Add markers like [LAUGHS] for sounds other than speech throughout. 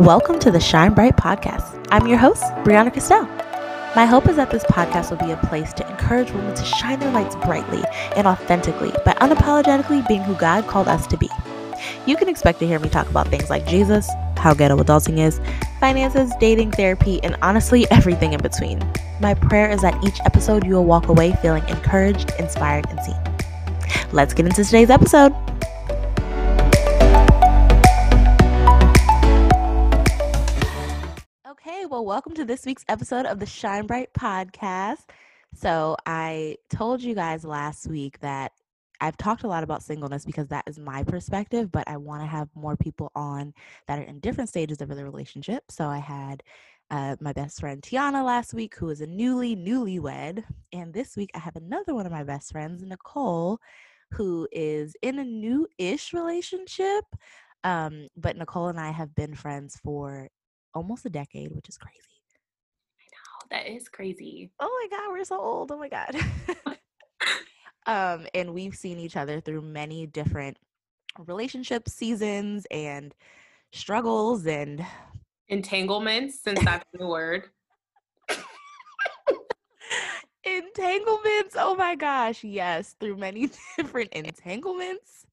Welcome to the Shine Bright Podcast. I'm your host, Brianna Kristelle. My hope is that this podcast will be a place to encourage women to shine their lights brightly and authentically by unapologetically being who God called us to be. You can expect to hear me talk about things like Jesus, how ghetto adulting is, finances, dating, therapy, and honestly, [LAUGHS] everything in between. My prayer is that each episode you will walk away feeling encouraged, inspired, and seen. Let's get into today's episode. Welcome to this week's episode of the Shine Bright podcast. So, I told you guys last week that I've talked a lot about singleness because that is my perspective, but I want to have more people on that are in different stages of the relationship. So, I had uh, my best friend Tiana last week, who is a newly newlywed, and this week I have another one of my best friends, Nicole, who is in a new-ish relationship. Um, but Nicole and I have been friends for almost a decade, which is crazy. That is crazy. Oh my god, we're so old. Oh my god. [LAUGHS] [LAUGHS] um, and we've seen each other through many different relationship seasons and struggles and Entanglements, since that's the word. [LAUGHS] entanglements. Oh my gosh, yes, through many different entanglements.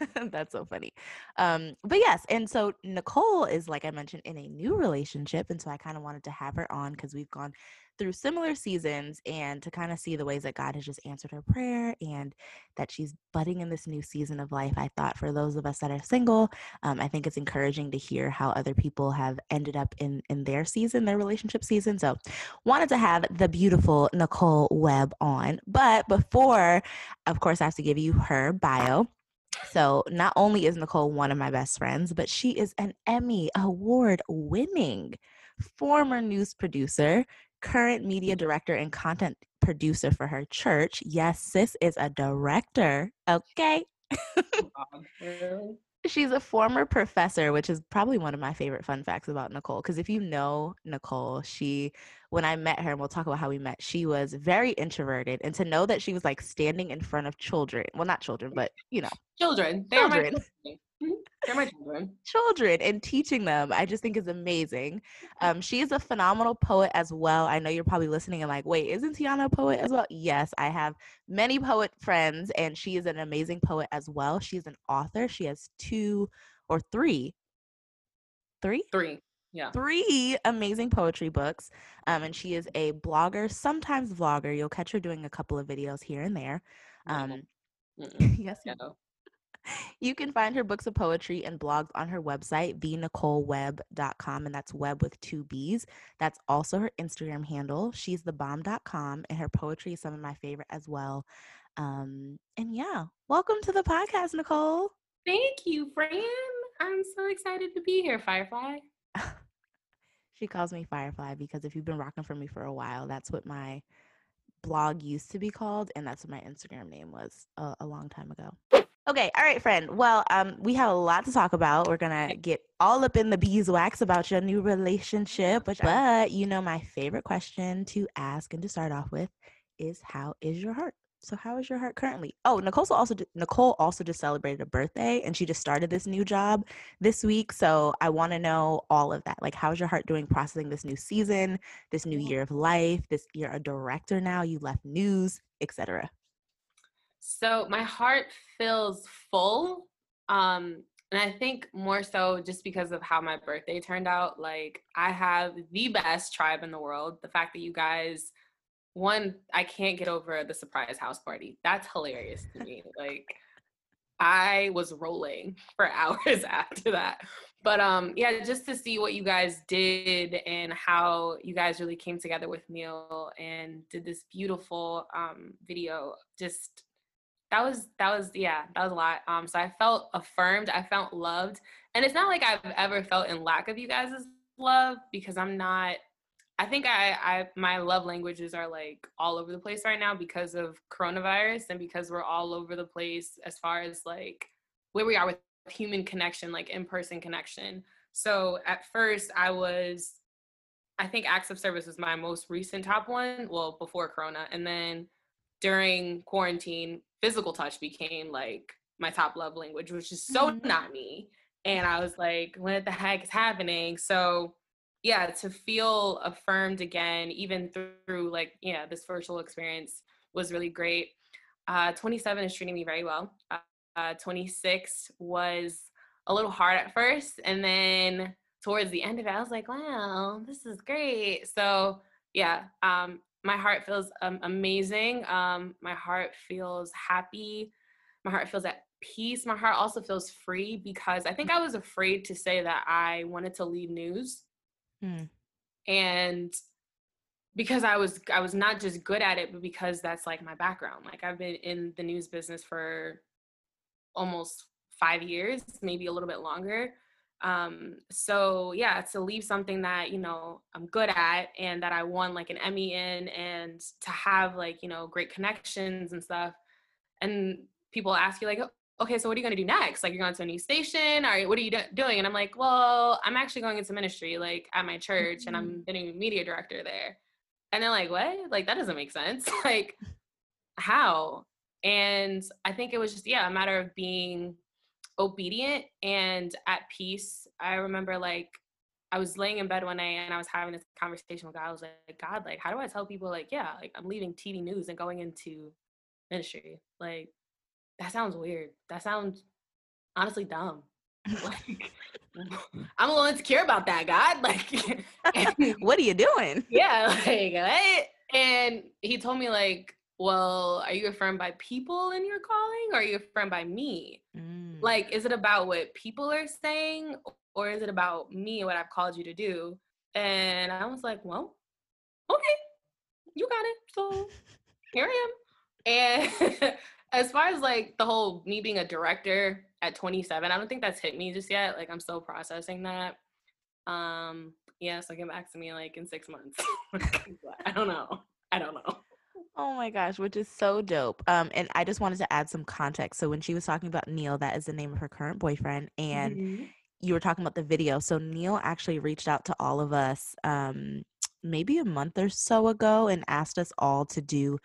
[LAUGHS] That's so funny. Um, but yes, and so Nicole is like I mentioned in a new relationship, and so I kind of wanted to have her on because we've gone through similar seasons and to kind of see the ways that God has just answered her prayer and that she's budding in this new season of life. I thought for those of us that are single, um, I think it's encouraging to hear how other people have ended up in in their season, their relationship season. So wanted to have the beautiful Nicole Webb on, but before, of course, I have to give you her bio. So, not only is Nicole one of my best friends, but she is an Emmy award winning former news producer, current media director, and content producer for her church. Yes, sis is a director. Okay. [LAUGHS] She's a former professor, which is probably one of my favorite fun facts about Nicole. Because if you know Nicole, she, when I met her, and we'll talk about how we met, she was very introverted. And to know that she was like standing in front of children, well, not children, but you know, Children. They're Children. They're my children. [LAUGHS] children and teaching them, I just think is amazing. Um, she is a phenomenal poet as well. I know you're probably listening and like, wait, isn't Tiana a poet as well? Yes, I have many poet friends, and she is an amazing poet as well. She's an author. She has two or three, three, Three. Yeah. three amazing poetry books. Um, and she is a blogger, sometimes vlogger. You'll catch her doing a couple of videos here and there. Um, Mm-mm. [LAUGHS] yes, you No. you can find her books of poetry and blogs on her website, thenicolewebb.com, and that's Webb with two B's. That's also her Instagram handle. She's thebomb.com, and her poetry is some of my favorite as well. Um, and yeah, welcome to the podcast, Nicole. Thank you, Fran. I'm so excited to be here, Firefly. She calls me Firefly because if you've been rocking for me for a while, that's what my blog used to be called, and that's what my Instagram name was a, a long time ago. Okay, all right, friend. Well, um, we have a lot to talk about. We're gonna get all up in the beeswax about your new relationship, which, but you know, my favorite question to ask and to start off with is, "How is your heart?" So, how is your heart currently? Oh, Nicole also Nicole also just celebrated a birthday, and she just started this new job this week. So, I want to know all of that. Like, how's your heart doing processing this new season, this new year of life? This you're a director now. You left news, etc. So my heart feels full. Um, and I think more so just because of how my birthday turned out. Like I have the best tribe in the world. The fact that you guys one, I can't get over the surprise house party. That's hilarious to me. Like I was rolling [LAUGHS] for hours [LAUGHS] after that. But um yeah, just to see what you guys did and how you guys really came together with Neil and did this beautiful um video just that was that was yeah that was a lot um so i felt affirmed i felt loved and it's not like i've ever felt in lack of you guys' love because i'm not i think i i my love languages are like all over the place right now because of coronavirus and because we're all over the place as far as like where we are with human connection like in-person connection so at first i was i think acts of service was my most recent top one well before corona and then during quarantine, physical touch became like my top love language, which is so Mhm. not me. and I was like, what the heck is happening? So yeah, to feel affirmed again, even through like, yeah, this virtual experience was really great. Uh, 27 is treating me very well. Uh, 26 was a little hard at first. And then towards the end of it, I was like, wow, this is great. So yeah, um, my heart feels um, amazing. Um, my heart feels happy. My heart feels at peace. My heart also feels free because I think I was afraid to say that I wanted to leave news. Hmm. And because I was I was not just good at it, but because that's like my background. Like I've been in the news business for almost five years, maybe a little bit longer. Um, so yeah, to leave something that, you know, I'm good at and that I won like an Emmy in and to have like, you know, great connections and stuff. And people ask you like, okay, so what are you going to do next? Like you're going to a new station or what are you do- doing? And I'm like, well, I'm actually going into ministry like at my church mm-hmm. and I'm the new media director there. And they're like, what? Like that doesn't make sense. [LAUGHS] like how? And I think it was just, yeah, a matter of being obedient and at peace. I remember like I was laying in bed one night and I was having this conversation with God. I was like, God, like, how do I tell people like, yeah, like I'm leaving TV news and going into ministry? Like, that sounds weird. That sounds honestly dumb. [LAUGHS] like I'm a little insecure about that, God. [LAUGHS] Like what are you doing? Yeah, like what? And he told me like, well, are you affirmed by people in your calling or are you affirmed by me? Mm. Like, is it about what people are saying or is it about me and what I've called you to do? And I was like, well, okay, you got it. So [LAUGHS] here I am. And as far as like the whole me being a director at 27, I don't think that's hit me just yet. Like I'm still processing that. Um, yeah, so get back to me like in six months. [LAUGHS] I don't know. I don't know. Oh my gosh, which is so dope. Um, and I just wanted to add some context. So when she was talking about Neil, that is the name of her current boyfriend, and mm-hmm. you were talking about the video. So Neil actually reached out to all of us um maybe a month or so ago and asked us all to do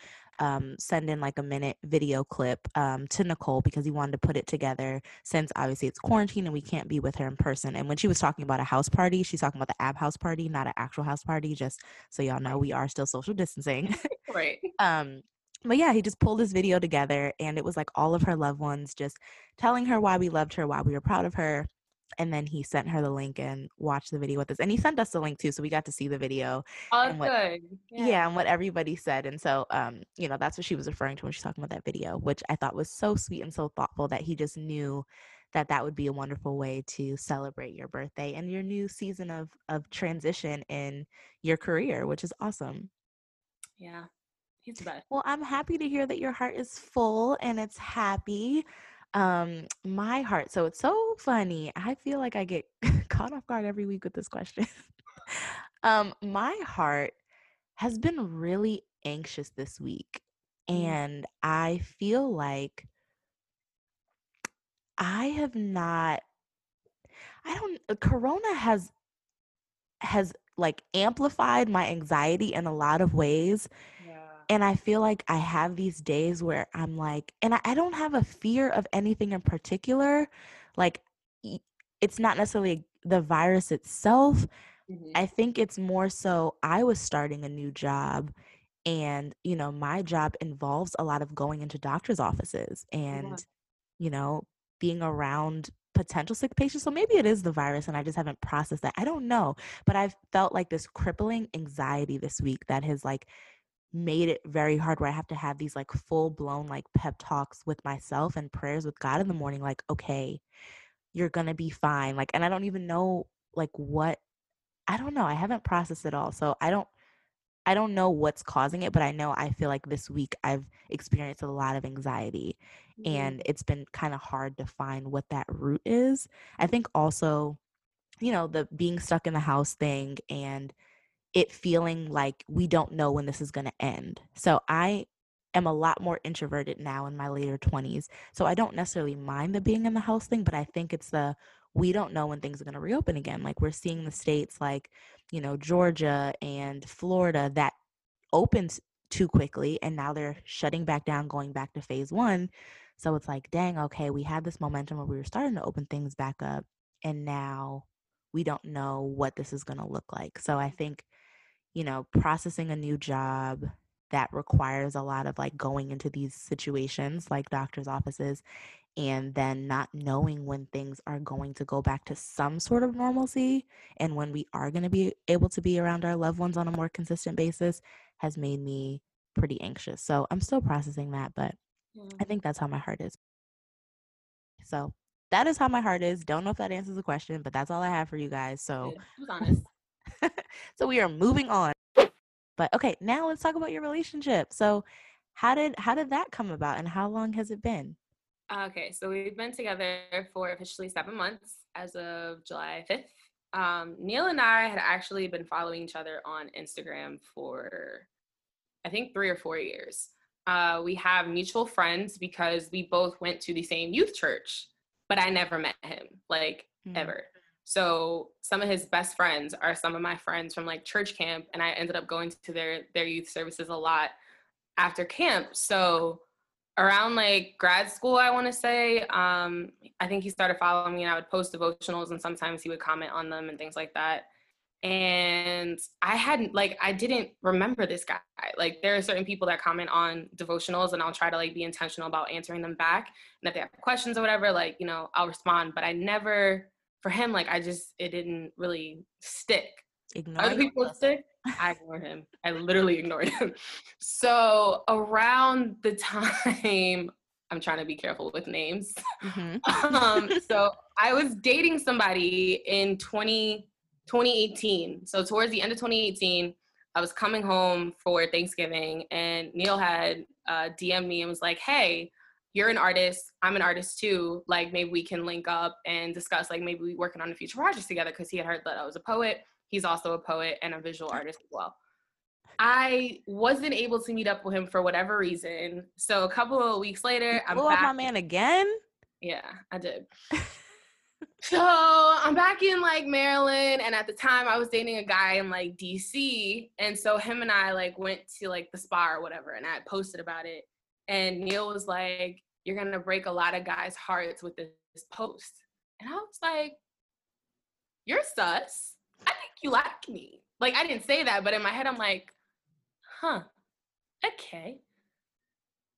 um, send in like a minute video clip um, to Nicole because he wanted to put it together since obviously it's quarantine and we can't be with her in person. And when she was talking about a house party, she's talking about the ab house party, not an actual house party, just so y'all know we are still social distancing. [LAUGHS] right. um, but yeah, he just pulled this video together and it was like all of her loved ones just telling her why we loved her, why we were proud of her and then he sent her the link and watched the video with us and he sent us the link too so we got to see the video oh and what, good yeah. yeah. and what everybody said and so um you know that's what she was referring to when she's talking about that video which i thought was so sweet and so thoughtful that he just knew that that would be a wonderful way to celebrate your birthday and your new season of of transition in your career which is awesome yeah he's the best well i'm happy to hear that your heart is full and it's happy um, my heart. So it's so funny. I feel like I get [LAUGHS] caught off guard every week with this question. [LAUGHS] um, my heart has been really anxious this week. Mm. And I feel like I have not I don't uh, corona has has like amplified my anxiety in a lot of ways and I feel like I have these days where I'm like, and I, I don't have a fear of anything in particular. Like, it's not necessarily the virus itself. Mm-hmm. I think it's more so I was starting a new job and you know my job involves a lot of going into doctors offices and yeah. you know being around potential sick patients so maybe it is the virus and i just haven't processed that i don't know but i've felt like this crippling anxiety this week that has like made it very hard where I have to have these like full blown like pep talks with myself and prayers with God in the morning like okay you're to be fine like and I don't even know like what I don't know I haven't processed it all so I don't I don't know what's causing it but I know I feel like this week I've experienced a lot of anxiety mm-hmm. and it's been kind of hard to find what that root is I think also you know the being stuck in the house thing and it feeling like we don't know when this is going to end. So I am a lot more introverted now in my later 20s. So I don't necessarily mind the being in the house thing, but I think it's the we don't know when things are going to reopen again. Like we're seeing the states like, you know, Georgia and Florida that opens too quickly and now they're shutting back down going back to phase 1. So it's like, dang, okay, we had this momentum where we were starting to open things back up and now we don't know what this is going to look like. So I think, you know, processing a new job that requires a lot of like going into these situations like doctor's offices and then not knowing when things are going to go back to some sort of normalcy and when we are going to be able to be around our loved ones on a more consistent basis has made me pretty anxious. So I'm still processing that, but I think that's how my heart is. So that is how my heart is. Don't know if that answers the question, but that's all I have for you guys. So honest. [LAUGHS] so we are moving on. But okay, now let's talk about your relationship. So how did how did that come about and how long has it been? Okay, so we've been together for officially seven months as of July 5th. Um, Neil and I had actually been following each other on Instagram for, I think, three or four years. Uh, we have mutual friends because we both went to the same youth church, but I never met him, like, mm. ever. So some of his best friends are some of my friends from like church camp, and I ended up going to their their youth services a lot after camp. So around like grad school, I want to say, um, I think he started following me and I would post devotionals and sometimes he would comment on them and things like that. And I hadn't like I didn't remember this guy. Like there are certain people that comment on devotionals and I'll try to like be intentional about answering them back. And if they have questions or whatever, like, you know, I'll respond. But I never for him, like I just it didn't really stick. Ignore Other people stick. I ignored him. I literally ignored him. [LAUGHS] So around the time, [LAUGHS] I'm trying to be careful with names. Mm-hmm. [LAUGHS] um, so I was dating somebody in 20, 2018. So towards the end of 2018, I was coming home for Thanksgiving, and Neil had uh, DM'd me and was like, "Hey, you're an artist. I'm an artist too. Like maybe we can link up and discuss. Like maybe we working on a future project together." Because he had heard that I was a poet He's also a poet and a visual artist as well. I wasn't able to meet up with him for whatever reason. So a couple of weeks later, I'm back. my man again. Yeah, I did. [LAUGHS] so I'm back in like Maryland, and at the time I was dating a guy in like DC, and so him and I like went to like the spa or whatever, and I posted about it, and Neil was like, "You're gonna break a lot of guys' hearts with this, this post," and I was like, "You're sus." I think you like me. Like I didn't say that, but in my head I'm like, huh, okay.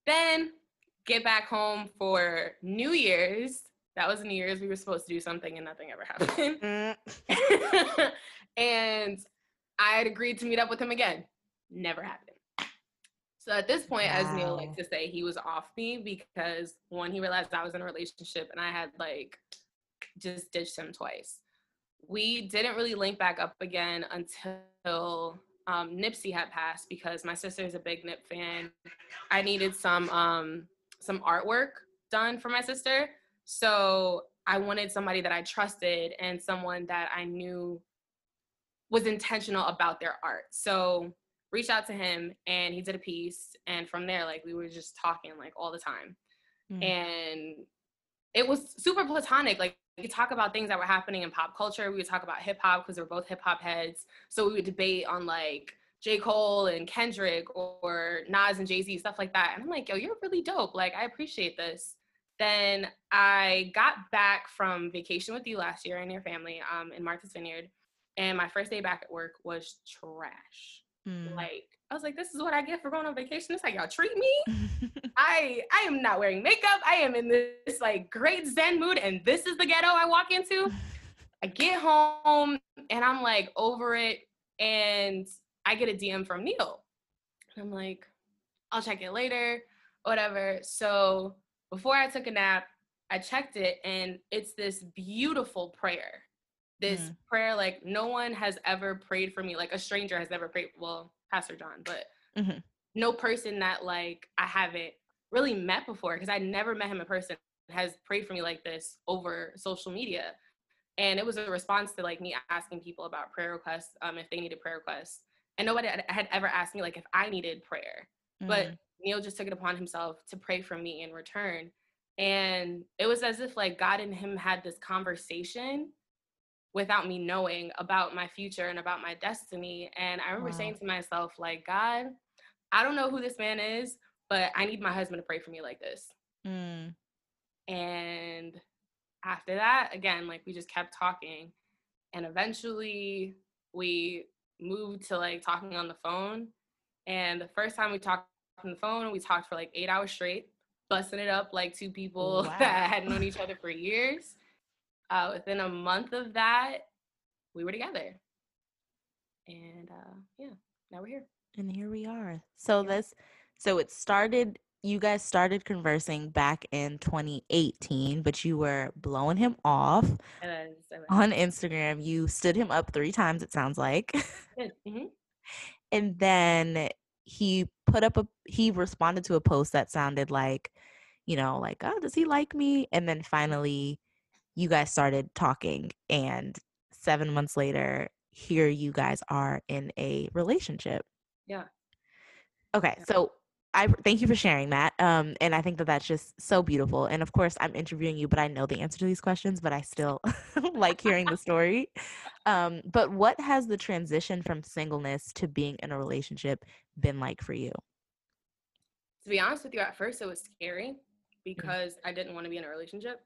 Then get back home for New Year's. That was New Year's. We were supposed to do something and nothing ever happened. Mm. [LAUGHS] and I had agreed to meet up with him again. Never happened. So at this point, wow. as Neil likes to say, he was off me because one, he realized I was in a relationship and I had like just ditched him twice we didn't really link back up again until um, Nipsey had passed because my sister is a big Nip fan. I needed some um, some artwork done for my sister, so I wanted somebody that I trusted and someone that I knew was intentional about their art. So reached out to him and he did a piece, and from there, like we were just talking like all the time, mm. and it was super platonic. Like we could talk about things that were happening in pop culture. We would talk about hip hop because we're both hip hop heads. So we would debate on like J. Cole and Kendrick or Nas and Jay Z, stuff like that. And I'm like, yo, you're really dope. Like, I appreciate this. Then I got back from vacation with you last year and your family um, in Martha's Vineyard. And my first day back at work was trash. Mm. Like, I was like, this is what I get for going on vacation. It's like y'all treat me. [LAUGHS] I I am not wearing makeup. I am in this like great Zen mood, and this is the ghetto I walk into. [LAUGHS] I get home and I'm like over it, and I get a DM from Neil. I'm like, I'll check it later, whatever. So before I took a nap, I checked it, and it's this beautiful prayer. This mm. prayer, like no one has ever prayed for me, like a stranger has ever prayed. Well, Pastor John, but mm-hmm. no person that like I haven't really met before because I never met him in person has prayed for me like this over social media. And it was a response to like me asking people about prayer requests, um, if they needed prayer requests. And nobody had ever asked me like if I needed prayer. Mm-hmm. But Neil just took it upon himself to pray for me in return. And it was as if like God and him had this conversation without me knowing about my future and about my destiny. And I remember wow. saying to myself, like, God, I don't know who this man is, but I need my husband to pray for me like this. Mm. And after that, again, like we just kept talking. And eventually we moved to like talking on the phone. And the first time we talked on the phone, we talked for like eight hours straight, busting it up like two people wow. [LAUGHS] that had known each other for years. Uh, within a month of that, we were together. And uh, yeah, now we're here. And here we are. So yeah. this so it started you guys started conversing back in 2018, but you were blowing him off on Instagram. You stood him up three times, it sounds like. [LAUGHS] Mm-hmm. and then he put up a, he responded to a post that sounded like, you know, like, oh, does he like me? And then finally, you guys started talking. And seven months later, here you guys are in a relationship. Yeah. Okay. Yeah. So I thank you for sharing that. Um, and I think that that's just so beautiful. And of course, I'm interviewing you, but I know the answer to these questions, but I still [LAUGHS] like hearing the story. Um, but what has the transition from singleness to being in a relationship been like for you? To be honest with you, at first it was scary mm. because mm. I didn't want to be in a relationship.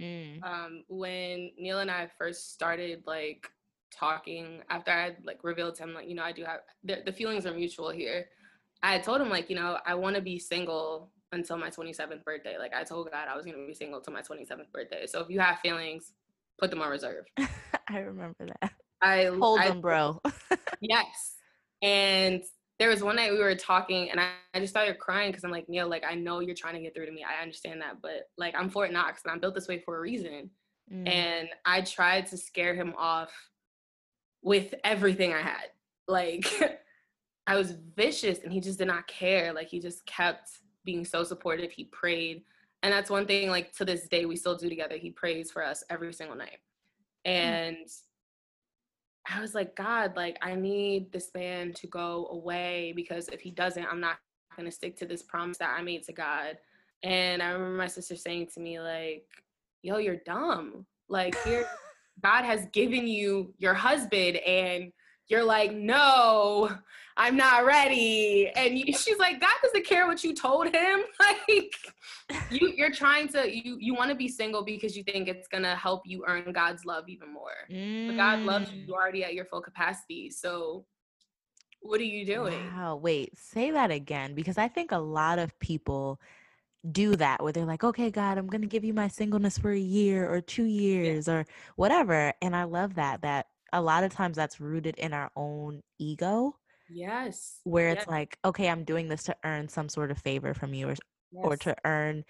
Mm. Um, when Neil and I first started like talking after I had like revealed to him like you know I do have the, the feelings are mutual here I told him like, you know, I want to be single until my 27th birthday. Like I told God I was going to be single till my 27th birthday. So if you have feelings, put them on reserve. [LAUGHS] I remember that. I hold I, them, bro. [LAUGHS] yes. And there was one night we were talking and I, I just started crying because I'm like, Neil, like I know you're trying to get through to me. I understand that, but like I'm Fort Knox and I'm built this way for a reason. Mm. And I tried to scare him off with everything I had. Like [LAUGHS] I was vicious and he just did not care. Like he just kept being so supportive. He prayed. And that's one thing like to this day we still do together. He prays for us every single night. Hmm. And mm. I was like, God, like I need this man to go away because if he doesn't, I'm not gonna stick to this promise that I made to God. And I remember my sister saying to me, like, yo, you're dumb. Like here [LAUGHS] God has given you your husband and you're like, no, I'm not ready. And you, she's like, God doesn't care what you told him. [LAUGHS] Like you, you're trying to, you, you want to be single because you think it's going to help you earn God's love even more. Mm. But God loves you. Mm. already at your full capacity. So what are you doing? Wow. Wait, say that again, because I think a lot of people do that where they're like, okay, God, I'm going to give you my singleness for a year or two years yeah. or whatever. And I love that, that a lot of times that's rooted in our own ego. Yes. Where yes. it's like, okay, I'm doing this to earn some sort of favor from you or, yes. or to earn,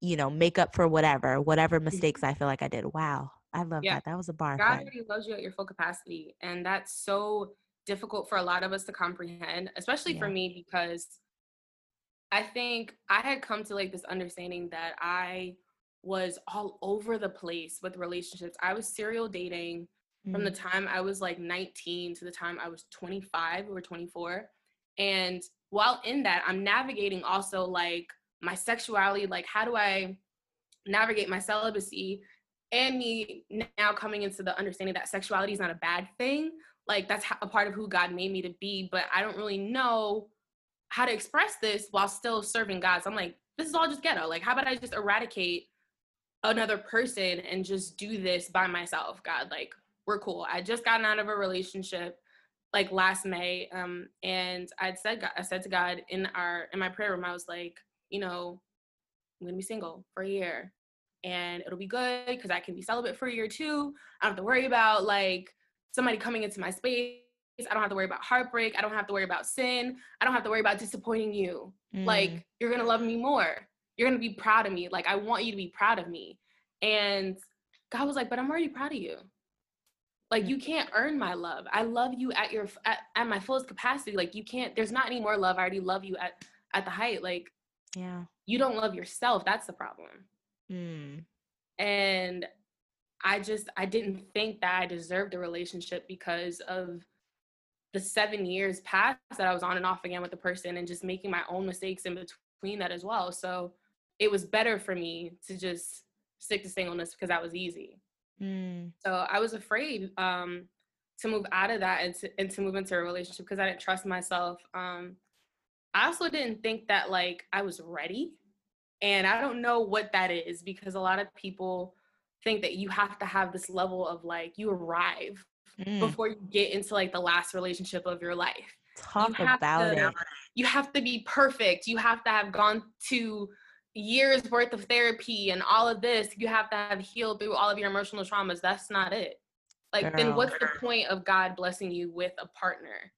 you know, make up for whatever, whatever mistakes mm-hmm. I feel like I did. Wow. I love yeah. that. That was a bar. God already loves you at your full capacity. And that's so difficult for a lot of us to comprehend, especially yeah. for me, because I think I had come to like this understanding that I was all over the place with relationships. I was serial dating. From the mm-hmm. time I was like 19 to the time I was 25 or 24. And while in that, I'm navigating also like my sexuality, like how do I navigate my celibacy and me now coming into the understanding that sexuality is not a bad thing. Like that's a part of who God made me to be, but I don't really know how to express this while still serving God. So I'm like, this is all just ghetto. Like, how about I just eradicate another person and just do this by myself, God? Like, we're cool. I just gotten out of a relationship like last May. Um, and I'd said I said to God in our in my prayer room, I was like, you know, I'm gonna be single for a year. And it'll be good because I can be celibate for a year too. I don't have to worry about like somebody coming into my space. I don't have to worry about heartbreak. I don't have to worry about sin. I don't have to worry about disappointing you. Mm. Like, you're gonna love me more. You're gonna be proud of me. Like, I want you to be proud of me. And God was like, but I'm already proud of you like you can't earn my love. I love you at your at, at my fullest capacity. Like you can't there's not any more love. I already love you at at the height. Like yeah. you don't love yourself. That's the problem. Mm. and i just i didn't think that i deserved a relationship because of the seven years past that i was on and off again with the person and just making my own mistakes in between that as well. So it was better for me to just stick to singleness because that was easy Mm. So I was afraid um, to move out of that and to, and to move into a relationship because I didn't trust myself. Um, I also didn't think that like I was ready. And I don't know what that is because a lot of people think that you have to have this level of like you arrive Mm, before you get into like the last relationship of your life. talk have about to- it. You have to be perfect. You have to have gone to years worth of therapy and all of this. You have to have healed through all of your emotional traumas. That's not it. Like, then what's the point of God blessing you with a partner?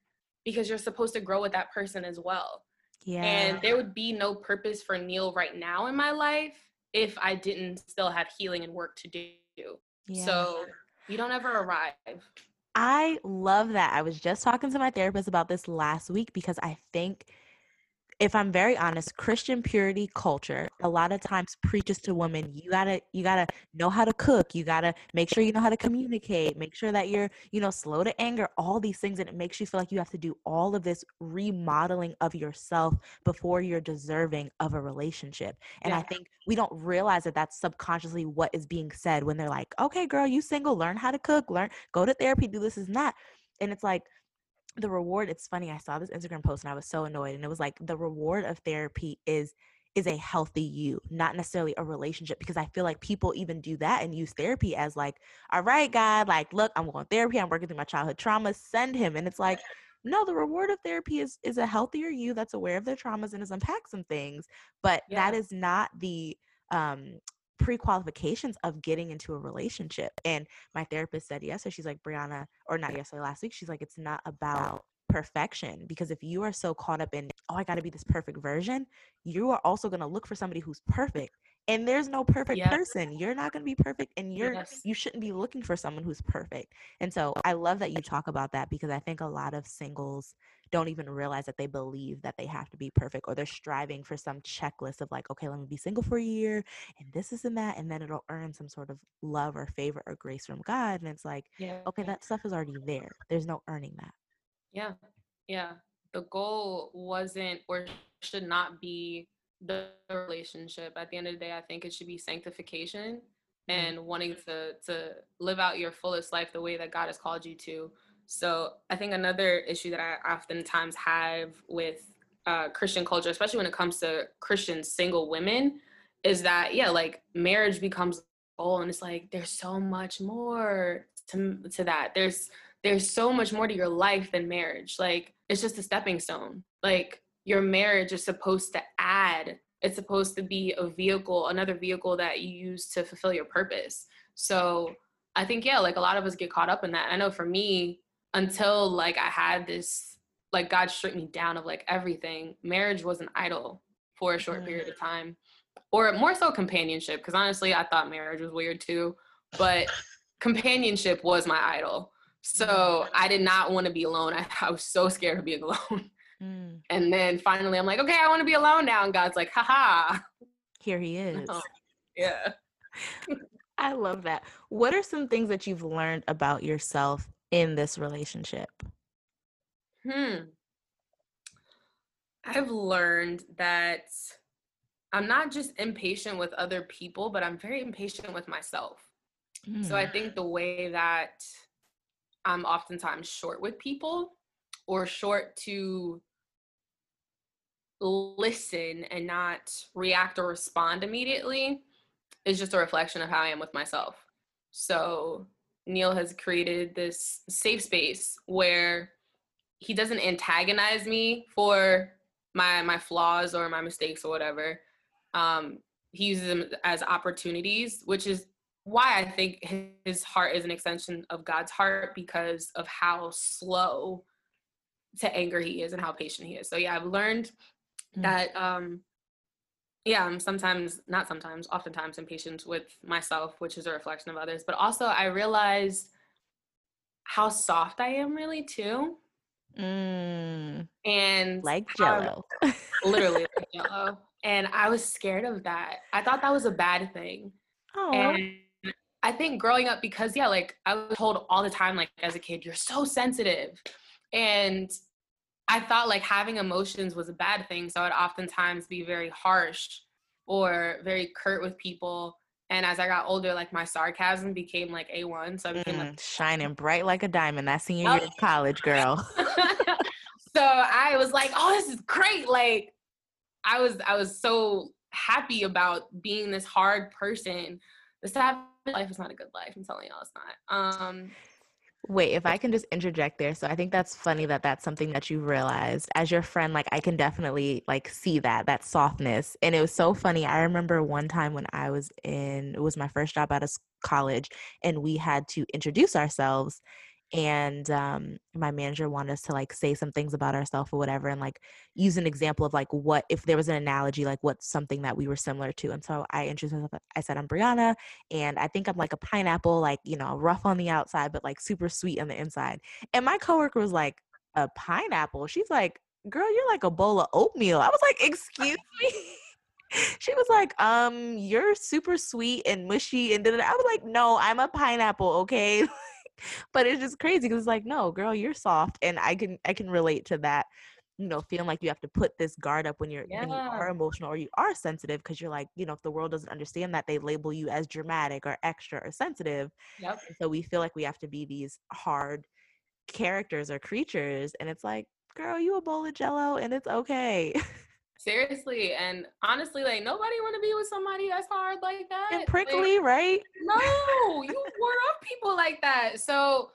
Because you're supposed to grow with that person as well. Yeah. And there would be no purpose for Neil right now in my life if I didn't still have healing and work to do. yeah. So you don't ever arrive. I love that. I was just talking to my therapist about this last week because I think, if I'm very honest, Christian purity culture a lot of times preaches to women you gotta you gotta know how to cook, you gotta make sure you know how to communicate, make sure that you're you know slow to anger, all these things, and it makes you feel like you have to do all of this remodeling of yourself before you're deserving of a relationship. And I think we don't realize that that's subconsciously what is being said when they're like, okay, girl, you single, learn how to cook, learn, go to therapy, do this and that. And it's like, the reward, it's funny, I saw this Instagram post and I was so annoyed. And it was like, the reward of therapy is is a healthy you, not necessarily a relationship. Because I feel like people even do that and use therapy as like, all right, God, like, look, I'm going therapy, I'm working through my childhood trauma, send him. And it's like, no, the reward of therapy is is a healthier you that's aware of their traumas and has unpacked some things. But that Yeah. is not the um pre-qualifications of getting into a relationship. And my therapist said yesterday, she's like, Brianna, or not yesterday, last week, she's like, it's not about perfection. Because if you are so caught up in, oh, I gotta be this perfect version, you are also gonna look for somebody who's perfect. And there's no perfect Yeah. person. You're not gonna be perfect and you're Yes. you shouldn't be looking for someone who's perfect. And so I love that you talk about that because I think a lot of singles don't even realize that they believe that they have to be perfect or they're striving for some checklist of like, okay, let me be single for a year and this is and that, and then it'll earn some sort of love or favor or grace from God. And it's like, Yeah. okay, that stuff is already there. There's no earning that. Yeah. Yeah. The goal wasn't or should not be the relationship. At the end of the day, I think it should be sanctification mm-hmm. and wanting to to live out your fullest life the way that God has called you to. So I think another issue that I oftentimes have with uh, Christian culture, especially when it comes to Christian single women, is that yeah, like marriage becomes goal, and it's like there's so much more to to that. There's there's so much more to your life than marriage. Like it's just a stepping stone. Like your marriage is supposed to add. It's supposed to be a vehicle, another vehicle that you use to fulfill your purpose. So I think yeah, like a lot of us get caught up in that. I know for me, until like I had this, like God stripped me down of like everything. Marriage was an idol for a short Mm. period of time, or more so companionship. Because honestly, I thought marriage was weird too, but [LAUGHS] companionship was my idol. So I did not want to be alone. I, [LAUGHS] I was so scared of being alone. Mm, [LAUGHS] And then finally, I'm like, okay, I want to be alone now. And God's like, haha. here he is. No. Yeah. I love that. What are some things that you've learned about yourself in this relationship? Hmm. I've learned that I'm not just impatient with other people, but I'm very impatient with myself. So I Mm, think the way that I'm oftentimes short with people or short to listen and not react or respond immediately is just a reflection of how I am with myself. So Neil has created this safe space where he doesn't antagonize me for my my flaws or my mistakes or whatever. Um, he uses them as opportunities, which is why I think his heart is an extension of God's heart because of how slow to anger he is and how patient he is. So yeah, I've learned Mm. that um yeah, I'm sometimes not sometimes, oftentimes impatient with myself, which is a reflection of others, but also I realized how soft I am really too. mm, And like how- Jello. [LAUGHS] literally like yellow. And I was scared of that. I thought that was a bad thing. Oh, And I think growing up, because yeah, like I was told all the time, like as a kid, you're so sensitive. And I thought like having emotions was a bad thing. So I'd oftentimes be very harsh or very curt with people. And as I got older, like my sarcasm became like A1. So I became like mm, shining bright like a diamond. That senior Oh. year of college, girl. [LAUGHS] so I was like, oh, this is great. Like I was I was so happy about being this hard person, the savage life is not a good life. I'm telling y'all, it's not. Um, Wait, if I can just interject there. So I think that's funny that that's something that you realized as your friend. Like I can definitely like see that that softness, and it was so funny. I remember one time when I was in it was my first job out of college, and we had to introduce ourselves, and um, my manager wanted us to like say some things about ourselves or whatever and like use an example of like what if there was an analogy like what's something that we were similar to and so i introduced myself i said i'm brianna and i think i'm like a pineapple like you know rough on the outside but like super sweet on the inside and my coworker was like a pineapple she's like girl you're like a bowl of oatmeal i was like excuse me [LAUGHS] she was like, um, you're super sweet and mushy. And I was like, no, I'm a pineapple, okay? [LAUGHS] but it's just crazy because it's like, no, girl, you're soft, and I can I can relate to that. You know, feeling like you have to put this guard up when you're yeah. when you are emotional or you are sensitive because you're like, you know, if the world doesn't understand that, they label you as dramatic or extra or sensitive. Yep. And so we feel like we have to be these hard characters or creatures, and it's like, girl, you a bowl of jello, and it's okay. [LAUGHS] Seriously, and honestly, like nobody want to be with somebody that's hard like that. And prickly, like, right? No, [LAUGHS] you wore off people like that. So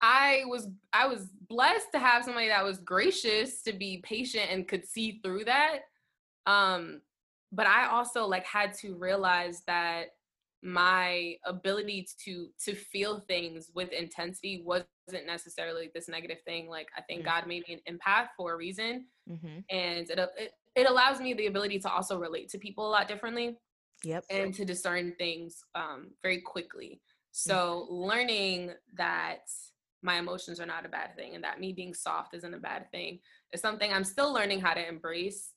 I was I was blessed to have somebody that was gracious, to be patient and could see through that. Um, but I also like had to realize that my ability to to feel things with intensity wasn't necessarily this negative thing like i think mm-hmm. god made me an empath for a reason mm-hmm. and it, it it allows me the ability to also relate to people a lot differently. Yep. And to discern things um, very quickly. So mm-hmm. learning that my emotions are not a bad thing and that me being soft isn't a bad thing is something I'm still learning how to embrace.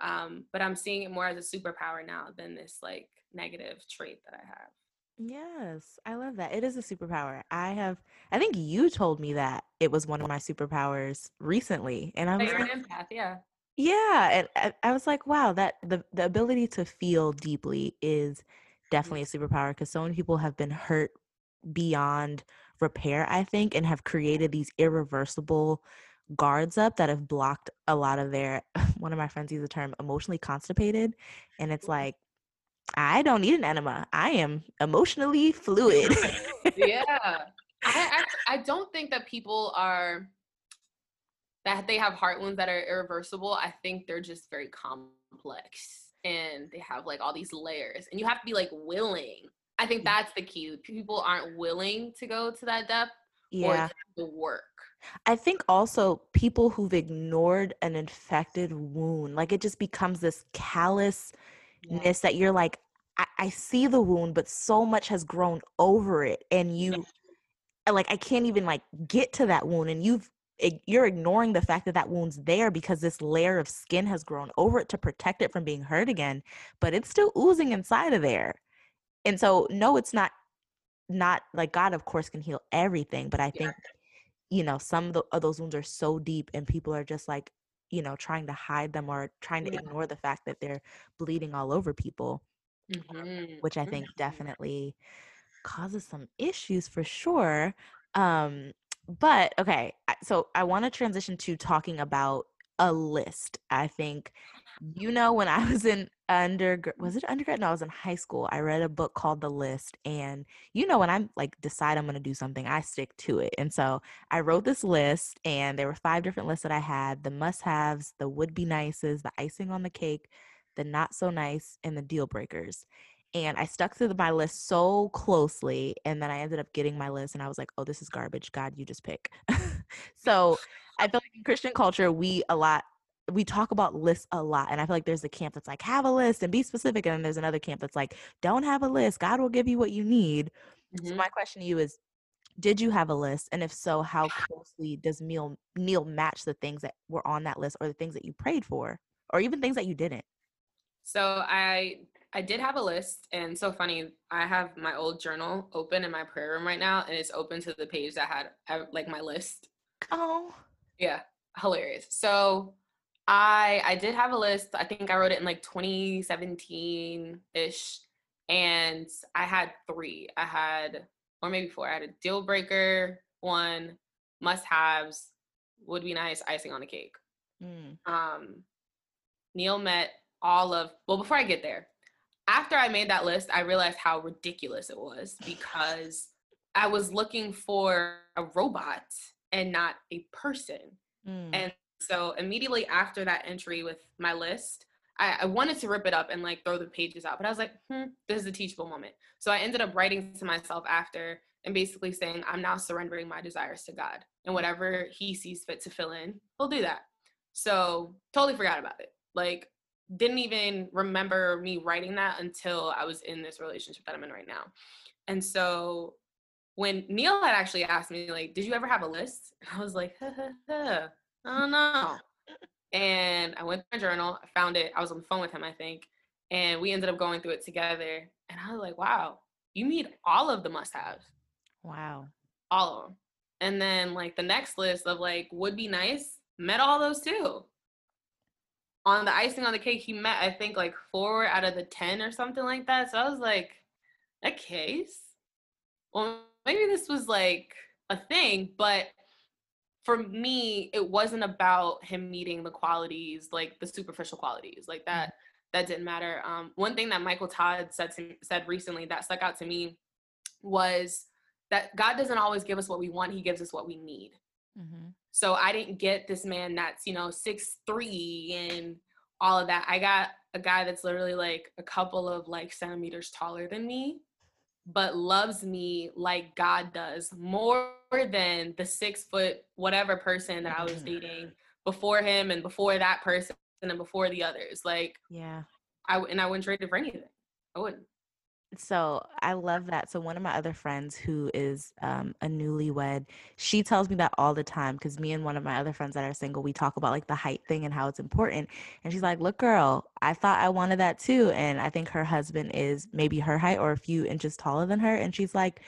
Um, but I'm seeing it more as a superpower now than this like negative trait that I have. Yes, I love that. It is a superpower. I have, I think you told me that it was one of my superpowers recently, and I was like, an empath, yeah. Yeah, and I, I was like, wow, that the the ability to feel deeply is mm. definitely a superpower because so many people have been hurt beyond repair, I think, and have created these irreversible guards up that have blocked a lot of their [LAUGHS] one of my friends used the term emotionally constipated and it's like I don't need an enema. I am emotionally fluid. [LAUGHS] yeah. [LAUGHS] I, I I don't think that people are that they have heart wounds that are irreversible, I think they're just very complex and they have like all these layers and you have to be like willing. I think mm. that's the key. People aren't willing to go to that depth yeah. or the work. I think also people who've ignored an infected wound, like it just becomes this callousness yeah. that you're like, I-, I see the wound, but so much has grown over it. And you, yeah. like, I can't even like get to that wound. And you've you're ignoring the fact that that wound's there because this layer of skin has grown over it to protect it from being hurt again but it's still oozing inside of there and so no it's not not like god of course can heal everything but i think you know some of, the, of those wounds are so deep and people are just like you know trying to hide them or trying to yeah. ignore the fact that they're bleeding all over people mm-hmm. which i think mm-hmm. definitely causes some issues for sure um but okay, so I want to transition to talking about a list. I think you [LAUGHS] know when I was in under was it undergrad? No, I was in high school. I read a book called The List, and you know when I'm like decide I'm going to do something, I stick to it. And so I wrote this list, and there were five different lists that I had: the must-haves, the would-be nices, the icing on the cake, the not so nice, and the deal breakers and I stuck to my list so closely. And then I ended up getting my list, and I was like, oh, this is garbage. God, you just pick. [LAUGHS] so I feel like in Christian culture, we a lot we talk about lists a lot and i feel like there's a camp that's like have a list and be specific and then there's another camp that's like don't have a list god will give you what you need mm-hmm. so my question to you is did you have a list and if so how closely does neil neil match the things that were on that list or the things that you prayed for or even things that you didn't so i I did have a list, and so funny. I have my old journal open in my prayer room right now, and it's open to the page that had like my list. Oh, yeah, hilarious. So I I did have a list. I think I wrote it in like 2017 ish, and I had three. I had or maybe four. I had a deal breaker, one must haves, would be nice, icing on the cake. Mm. Um, Neil met all of well before I get there after I made that list, I realized how ridiculous it was because I was looking for a robot and not a person. Mm. And so immediately after that entry with my list, I, I, wanted to rip it up and like throw the pages out, but I was like, hmm, this is a teachable moment. So I ended up writing to myself after and basically saying, I'm now surrendering my desires to God. And whatever He sees fit to fill in, He'll do that. So totally forgot about it. Like, didn't even remember me writing that until I was in this relationship that I'm in right now. And so when Neil had actually asked me, like, did you ever have a list? [LAUGHS] I was like, huh, huh, huh. Oh, I don't know. And I went to my journal, I found it. I was on the phone with him, I think. And we ended up going through it together. And I was like, wow, you need all of the must haves. Wow. All of them. And then like the next list of like would be nice, met all those too. On the icing on the cake, he met I think like four out of the ten or something like that. So I was like, a case? Well, maybe this was like a thing, but for me, it wasn't about him meeting the qualities, like the superficial qualities, like that. Mm-hmm. That didn't matter. Um, one thing that Michael Todd said to, said recently that stuck out to me was that God doesn't always give us what we want; He gives us what we need. Mm-hmm. So I didn't get this man that's you know six three and all of that. I got a guy that's literally like a couple of like centimeters taller than me, but loves me like God does more than the six foot whatever person that I was dating mm. before him and before that person and before the others. Like, yeah, I and I wouldn't trade it for anything. I wouldn't. So I love that. So one of my other friends who is um, a newlywed, she tells me that all the time because me and one of my other friends that are single, we talk about like the height thing and how it's important. And she's like, "Look, girl, I thought I wanted that too." And I think her husband is maybe her height or a few inches taller than her. And she's like,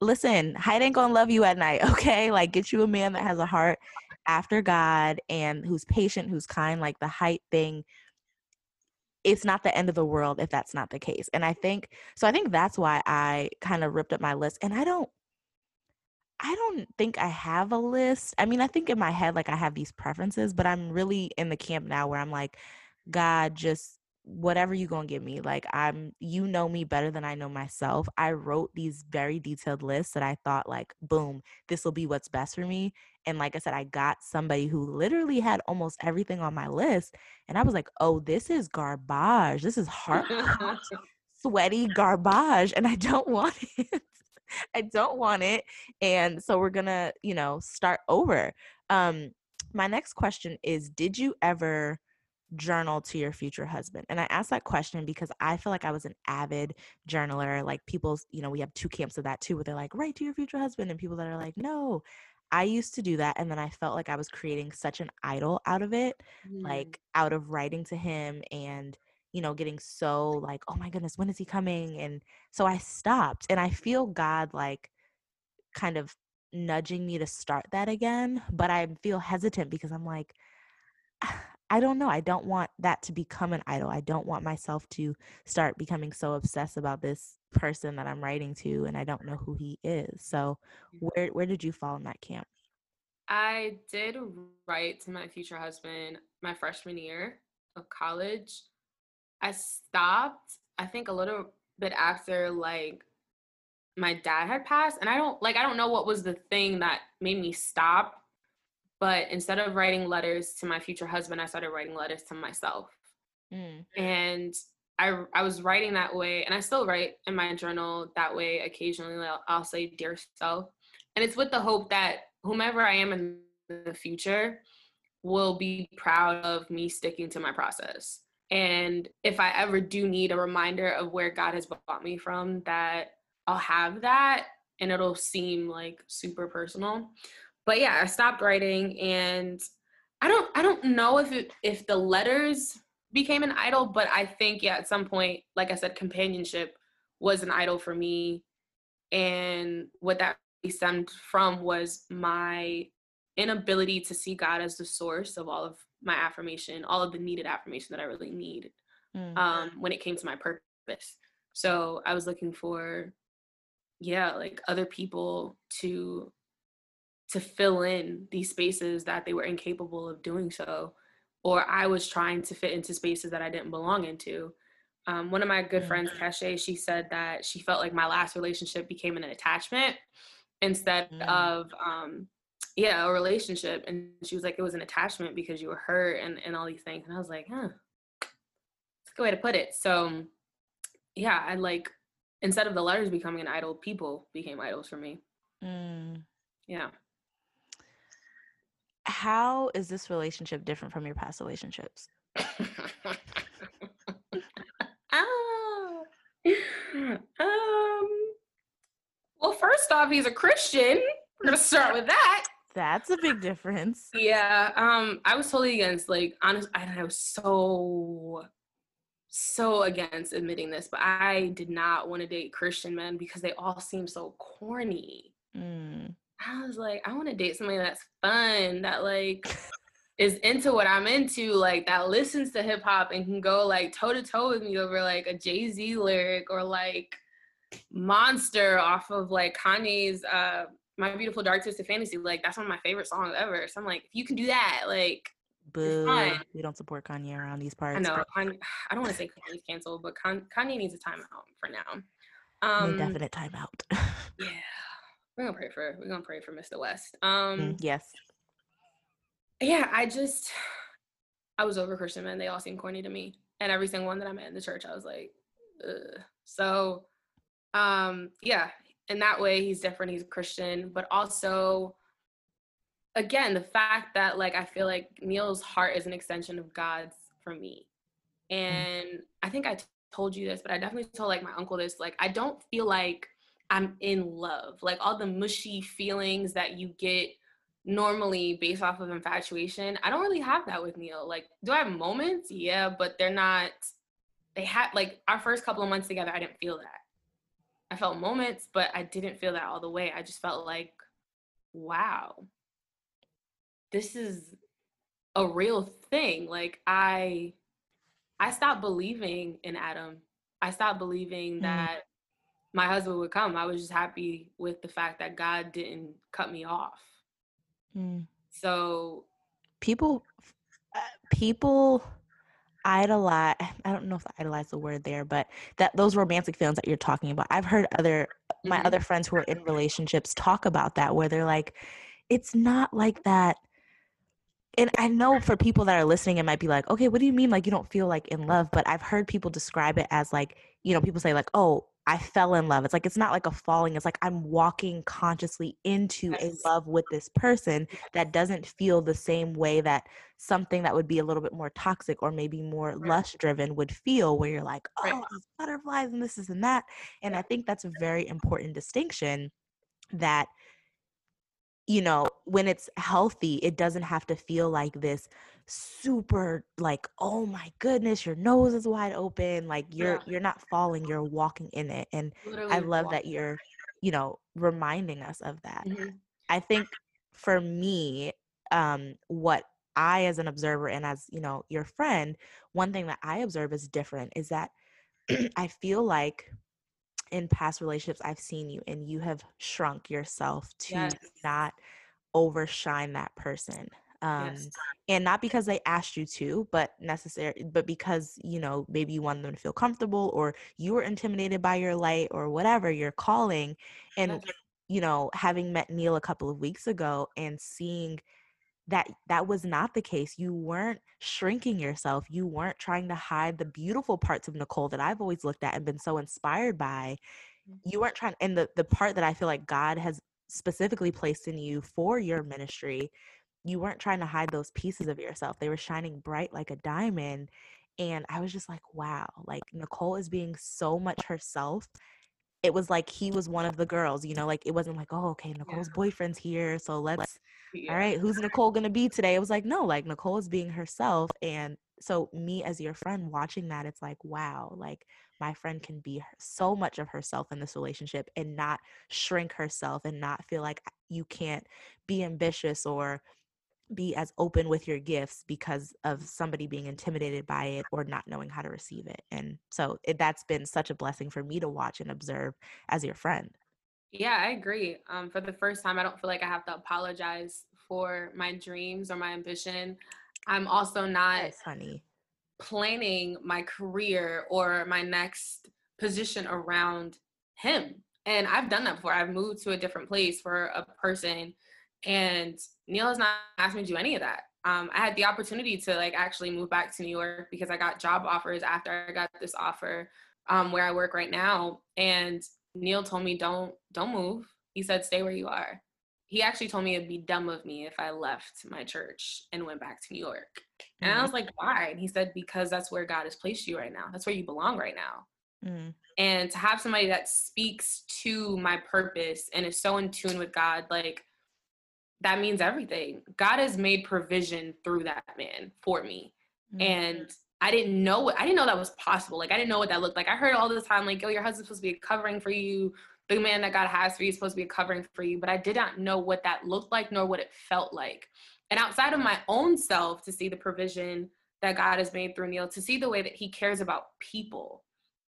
"Listen, height ain't gonna love you at night, [LAUGHS] okay? Like, get you a man that has a heart after God and who's patient, who's kind. Like the height thing." It's not the end of the world if that's not the case. And I think so I think that's why I kind of ripped up my list and I don't I don't think I have a list. I mean, I think in my head like I have these preferences, but I'm really in the camp now where I'm like God just whatever you gonna give me like i'm you know me better than i know myself i wrote these very detailed lists that i thought like boom this will be what's best for me and like i said i got somebody who literally had almost everything on my list and i was like oh this is garbage this is [LAUGHS] hard sweaty garbage and i don't [LAUGHS] want it i don't want it and so we're gonna you know start over. Um my next question is did you ever journal to your future husband? And I asked that question because I feel like I was an avid journaler. Like people, you know, we have two camps of that too, where they're like, write to your future husband, and people that are like, no. I used to do that, and then I felt like I was creating such an idol out of it, mm. like out of writing to him and you know getting so like, oh my goodness, when is he coming? And so I stopped, and I feel God like kind of nudging me to start that again, but I feel hesitant because I'm like, [SIGHS] I don't know. I don't want that to become an idol. I don't want myself to start becoming so obsessed about this person that I'm writing to and I don't know who he is. So where where did you fall in that camp? I did write to my future husband my freshman year of college. I stopped, I think a little bit after like my dad had passed and I don't like I don't know what was the thing that made me stop but instead of writing letters to my future husband, I started writing letters to myself. Mm. And I, I was writing that way, and I still write in my journal that way occasionally. I'll, I'll say, Dear self. And it's with the hope that whomever I am in the future will be proud of me sticking to my process. And if I ever do need a reminder of where God has brought me from, that I'll have that and it'll seem like super personal but yeah, I stopped writing and I don't I don't know if it, if the letters became an idol, but I think yeah, at some point, like I said, companionship was an idol for me. And what that stemmed from was my inability to see God as the source of all of my affirmation, all of the needed affirmation that I really need mm. um, when it came to my purpose. So I was looking for, yeah, like other people to to fill in these spaces that they were incapable of doing so or i was trying to fit into spaces that i didn't belong into Um, one of my good Mm. friends, Cache, she said that she felt like my last relationship became an attachment instead Mm. of um, yeah, a relationship. And she was like, it was an attachment because you were hurt and, and all these things. And I was like, huh, it's a good way to put it. So yeah, I like instead of the letters becoming an idol, people became idols for me. Mm. Yeah. How is this relationship different from your past relationships? [LAUGHS] Ah. um. Well, first off, he's a Christian. We're gonna start with that. That's a big difference. Yeah. Um. I was totally against. Like, honest, I, I was so, so against admitting this, but I did not want to date Christian men because they all seem so corny. Mm. I was like, I want to date somebody that's fun, that like is into what I'm into, like that listens to hip hop and can go like toe to toe with me over like a Jay Z lyric or like Monster off of like Kanye's uh My Beautiful Dark Twisted Fantasy. Like that's one of my favorite songs ever. So I'm like, if you can do that, like Boo. We don't support Kanye around these parts. I know Kanye, [SIGHS] I don't want to say Kanye's canceled, but Kan- Kanye needs a timeout for now. No Um, definite timeout. [LAUGHS] yeah, we're gonna pray for we're gonna pray for Mr. West. Mm, Um, yes. yeah, I just I was over Christian men. They all seemed corny to me, and every single one that I met in the church, I was like, Ugh. so um, yeah. In that way, he's different. He's Christian, but also, again, the fact that like I feel like Neil's heart is an extension of God's for me, and I think I t- told you this, but I definitely told like my uncle this. Like, I don't feel like I'm in love. Like all the mushy feelings that you get normally based off of infatuation. I don't really have that with Neil. Like, do I have moments? Yeah, but they're not. They had like our first couple of months together. I didn't feel that. I felt moments, but I didn't feel that all the way. I just felt like, wow, this is a real thing. Like I, I stopped believing in Adam. I stopped believing Mm. that my husband would come. I was just happy with the fact that God didn't cut me off. Mm. So People, uh, people idolize. I don't know if I idolize the word there, but that those romantic feelings that you're talking about. I've heard other my Mhm. other friends who are in relationships talk about that, where they're like, it's not like that. And I know for people that are listening, it might be like, okay, what do you mean? Like, you don't feel like in love? But I've heard people describe it as like, you know, people say, like, oh, I fell in love. It's like, it's not like a falling. It's like I'm walking consciously into a love with this person that doesn't feel the same way that something that would be a little bit more toxic or maybe more lust driven would feel, where you're like, oh, these butterflies and this is and that. And I think that's a very important distinction that you know when it's healthy it doesn't have to feel like this super like oh my goodness your nose is wide open like you're Yeah. you're not falling you're walking in it and i love walk- that you're you know reminding us of that Mhm. I think for me, um, what I, as an observer and as you know, your friend, one thing that I observe is different is that [CLEARS THROAT] I feel like in past relationships I've seen you and you have shrunk yourself to Yes. not overshine that person. Um, Yes. and not because they asked you to, but necessary, but because you know maybe you wanted them to feel comfortable, or you were intimidated by your light, or whatever your calling, and you know having met Neil a couple of weeks ago and seeing that that was not the case. You weren't shrinking yourself. You weren't trying to hide the beautiful parts of Nicole that I've always looked at and been so inspired by. Mm. You weren't trying and the the part that I feel like God has specifically placed in you for your ministry, you weren't trying to hide those pieces of yourself. They were shining bright like a diamond. And I was just like, wow, like Nicole is being so much herself. It was like he was one of the girls, you know, like it wasn't like, oh, okay, Nicole's boyfriend's here. So let's Yeah. all right, who's Nicole gonna be today? It was like, no, like Nicole is being herself. And so, me as your friend watching that, it's like, wow, like my friend can be so much of herself in this relationship and not shrink herself and not feel like uh, you can't be ambitious or be as open with your gifts because of somebody being intimidated by it or not knowing how to receive it. And so, it, that's been such a blessing for me to watch and observe as your friend. Yeah, I agree. Um, for the first time, I don't feel like I have to apologize for my dreams or my ambition. I'm also not Yes, honey. planning my career or my next position around him. And I've done that before. I've moved to a different place for a person, and Neil has not asked me to do any of that. Um, I had the opportunity to like actually move back to New York because I got job offers after I got this offer um, where I work right now. And Neil told me, "Don't don't move." He said, "Stay where you are." He actually told me it'd be dumb of me if I left my church and went back to New York. And mm. I was like, "Why?" And he said, "Because that's where God has placed you right now. That's where you belong right now." Mm. And to have somebody that speaks to my purpose and is so in tune with God, like that means everything. God has made provision through that man for me. Mm. And I didn't know I didn't know that was possible. Like I didn't know what that looked like. I heard all the time, like, oh, your husband's supposed to be a covering for you. The man that God has for you is supposed to be a covering for you. But I did not know what that looked like nor what it felt like. And outside of my own self, to see the provision that God has made through Neil, to see the way that he cares about people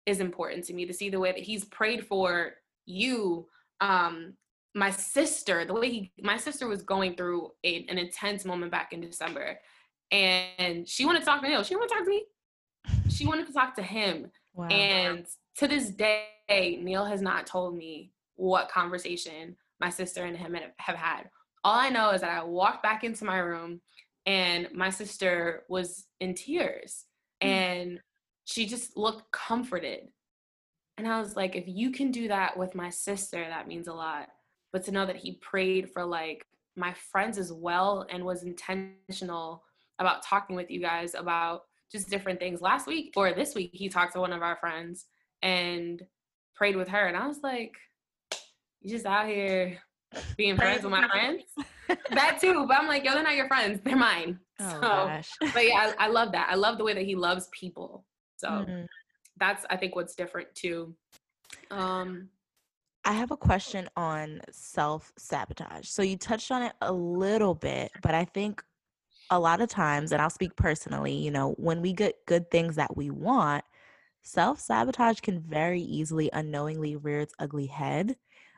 is important to me to see the way that he's prayed for you um my sister the way he my sister was going through a, an intense moment back in december and she wanted to talk to neil she wanted to talk to me she wanted to talk to him wow. and to this day neil has not told me what conversation my sister and him have had all i know is that i walked back into my room and my sister was in tears mm. and she just looked comforted. And I was like, if you can do that with my sister, that means a lot. But to know that he prayed for like my friends as well and was intentional about talking with you guys about just different things. Last week or this week, he talked to one of our friends and prayed with her. And I was like, you just out here being friends with my friends. that too. But I'm like, yo, they're not your friends. They're mine. Oh, so, gosh. but yeah, I, I, love that. I love the way that he loves people. So mm-hmm. that's I think what's different too. Um I have a question on self sabotage. So you touched on it a little bit, but I think a lot of times, and I'll speak personally, you know, when we get good things that we want, self sabotage can very easily unknowingly rear its ugly head.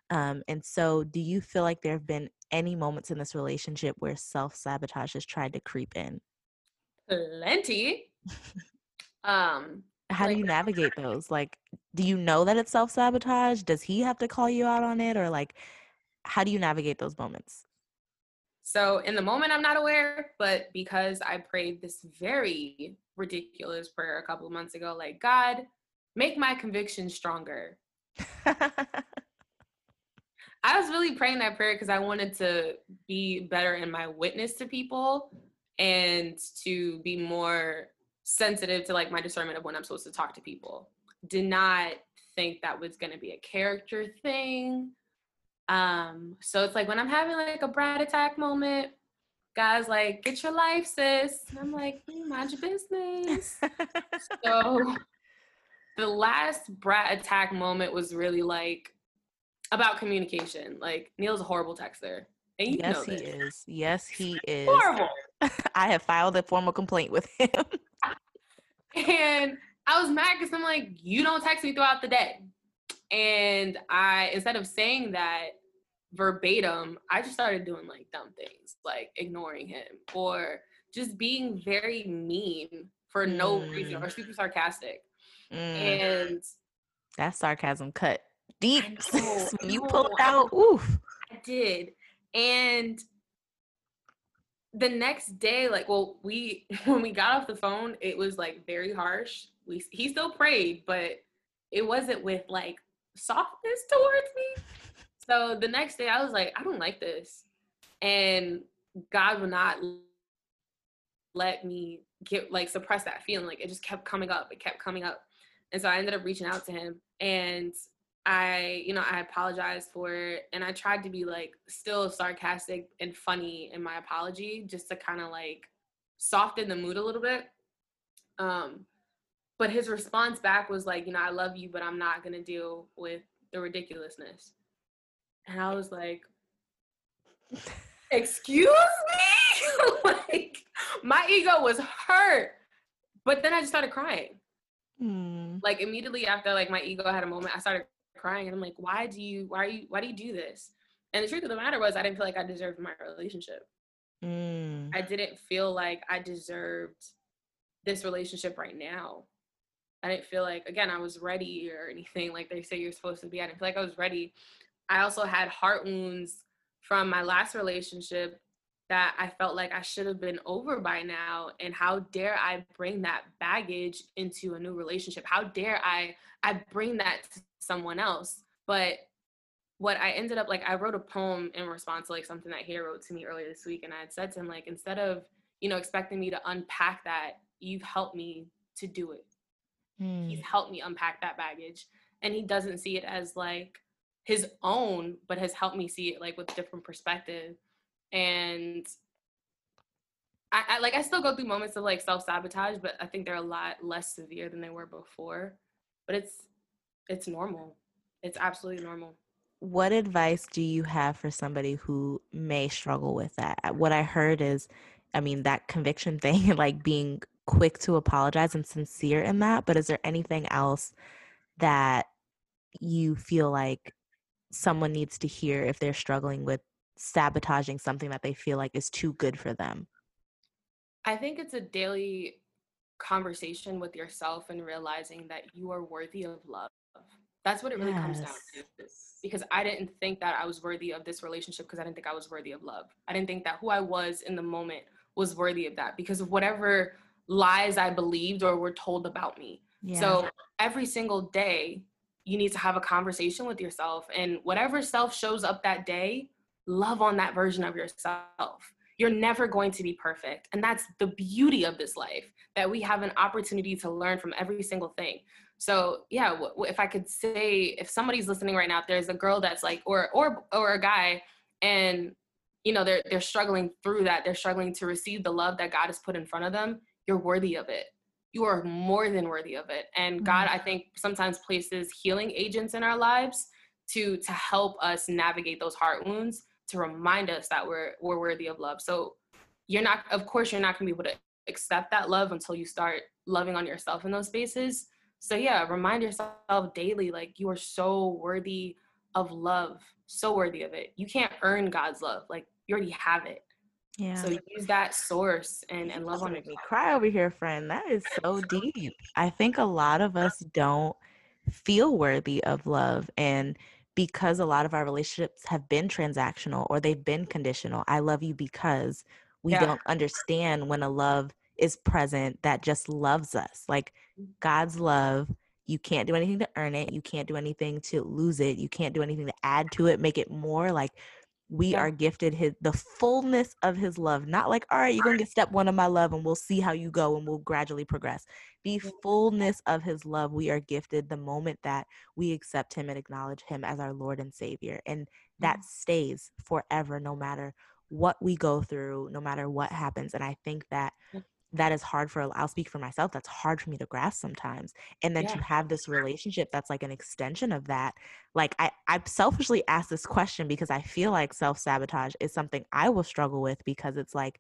Um, and so, do you feel like there have been any moments in this relationship where self sabotage has tried to creep in? Plenty. [LAUGHS] Um, how like, do you navigate those? Like, do you know that it's self sabotage? Does he have to call you out on it, or like, how do you navigate those moments? So in the moment, I'm not aware, but because I prayed this very ridiculous prayer a couple of months ago, like God, make my conviction stronger. [LAUGHS] I was really praying that prayer because I wanted to be better in my witness to people and to be more sensitive to like my discernment of when I'm supposed to talk to people. Did not think that was going to be a character thing. Um, so it's like when I'm having like a brat attack moment, guys like, get your life, sis. And I'm like, mm, mind your business. so the last Brat attack moment was really like about communication. Like Neil's a horrible texter. And you yes, he is. Yes, he is. Horrible. [LAUGHS] I have filed a formal complaint with him. And I was mad because I'm like, you don't text me throughout the day. And I, instead of saying that verbatim, I just started doing like dumb things, like ignoring him or just being very mean for mm. no reason or mm. super sarcastic. Mm. And that sarcasm cut deep. [LAUGHS] when you pulled out, oof. I did. And the next day, like, well, we [LAUGHS] when we got off the phone, it was like very harsh. We he still prayed, but it wasn't with like softness [LAUGHS] towards me. So the next day, I was like, I don't like this, and God would not let me get like suppress that feeling. Like it just kept coming up. It kept coming up, and so I ended up reaching out to him, and I, you know, I apologized for it and I tried to be like still sarcastic and funny in my apology just to kind of like soften the mood a little bit. Um, but his response back was like, you know, I love you, but I'm not going to deal with the ridiculousness. And I was like, [LAUGHS] excuse me? [LAUGHS] like, my ego was hurt. But then I just started crying. Hmm. Like immediately after like my ego had a moment, I started crying and I'm like, why do you why are you why do you do this? And the truth of the matter was I didn't feel like I deserved my relationship. Mm. I didn't feel like I deserved this relationship right now. I didn't feel like again I was ready or anything like they say you're supposed to be. I didn't feel like I was ready. I also had heart wounds from my last relationship that I felt like I should have been over by now. And how dare I bring that baggage into a new relationship? How dare I I bring that to someone else? But what I ended up like I wrote a poem in response to like something that he wrote to me earlier this week. And I had said to him, like, instead of, you know, expecting me to unpack that, you've helped me to do it. Mm. He's helped me unpack that baggage. And he doesn't see it as like his own, but has helped me see it like with different perspective. And I, I like I still go through moments of like self-sabotage, but I think they're a lot less severe than they were before. But it's it's normal. It's absolutely normal. What advice do you have for somebody who may struggle with that? Uh, what I heard is I mean that conviction [LAUGHS] thing like being quick to apologize and sincere in that, but is there anything else that you feel like someone needs to hear if they're struggling with sabotaging something that they feel like is too good for them? I think it's a daily conversation with yourself and realizing that you are worthy of love. That's what it really yes. comes down to. Because I didn't think that I was worthy of this relationship because I didn't think I was worthy of love. I didn't think that who I was in the moment was worthy of that because of whatever lies I believed or were told about me. Yeah. So every single day, you need to have a conversation with yourself. And whatever self shows up that day, love on that version of yourself. You're never going to be perfect. And that's the beauty of this life that we have an opportunity to learn from every single thing. So, yeah, if I could say if somebody's listening right now, if there's a girl that's like or or or a guy and you know, they're they're struggling through that, they're struggling to receive the love that God has put in front of them, you're worthy of it you are more than worthy of it and god mm-hmm. i think sometimes places healing agents in our lives to to help us navigate those heart wounds to remind us that we're we're worthy of love so you're not of course you're not going to be able to accept that love until you start loving on yourself in those spaces so yeah remind yourself daily like you are so worthy of love so worthy of it you can't earn god's love like you already have it yeah. So use that source and, and love on it. Me cry over here, friend. That is so deep. I think a lot of us don't feel worthy of love. And because a lot of our relationships have been transactional or they've been conditional, I love you because we yeah. don't understand when a love is present that just loves us. Like mm. God's love, you can't do anything to earn it. You can't do anything to lose it. You can't do anything to add to it, make it more. Like we yeah. are gifted his the fullness of his love not like all right you're gonna get step one of my love and we'll see how you go and we'll gradually progress the fullness of his love we are gifted the moment that we accept him and acknowledge him as our lord and savior and that mm. stays forever no matter what we go through no matter what happens and i think that that is hard for i'll speak for myself that's hard for me to grasp sometimes and then yeah. to have this relationship that's like an extension of that like i i selfishly ask this question because i feel like self-sabotage is something i will struggle with because it's like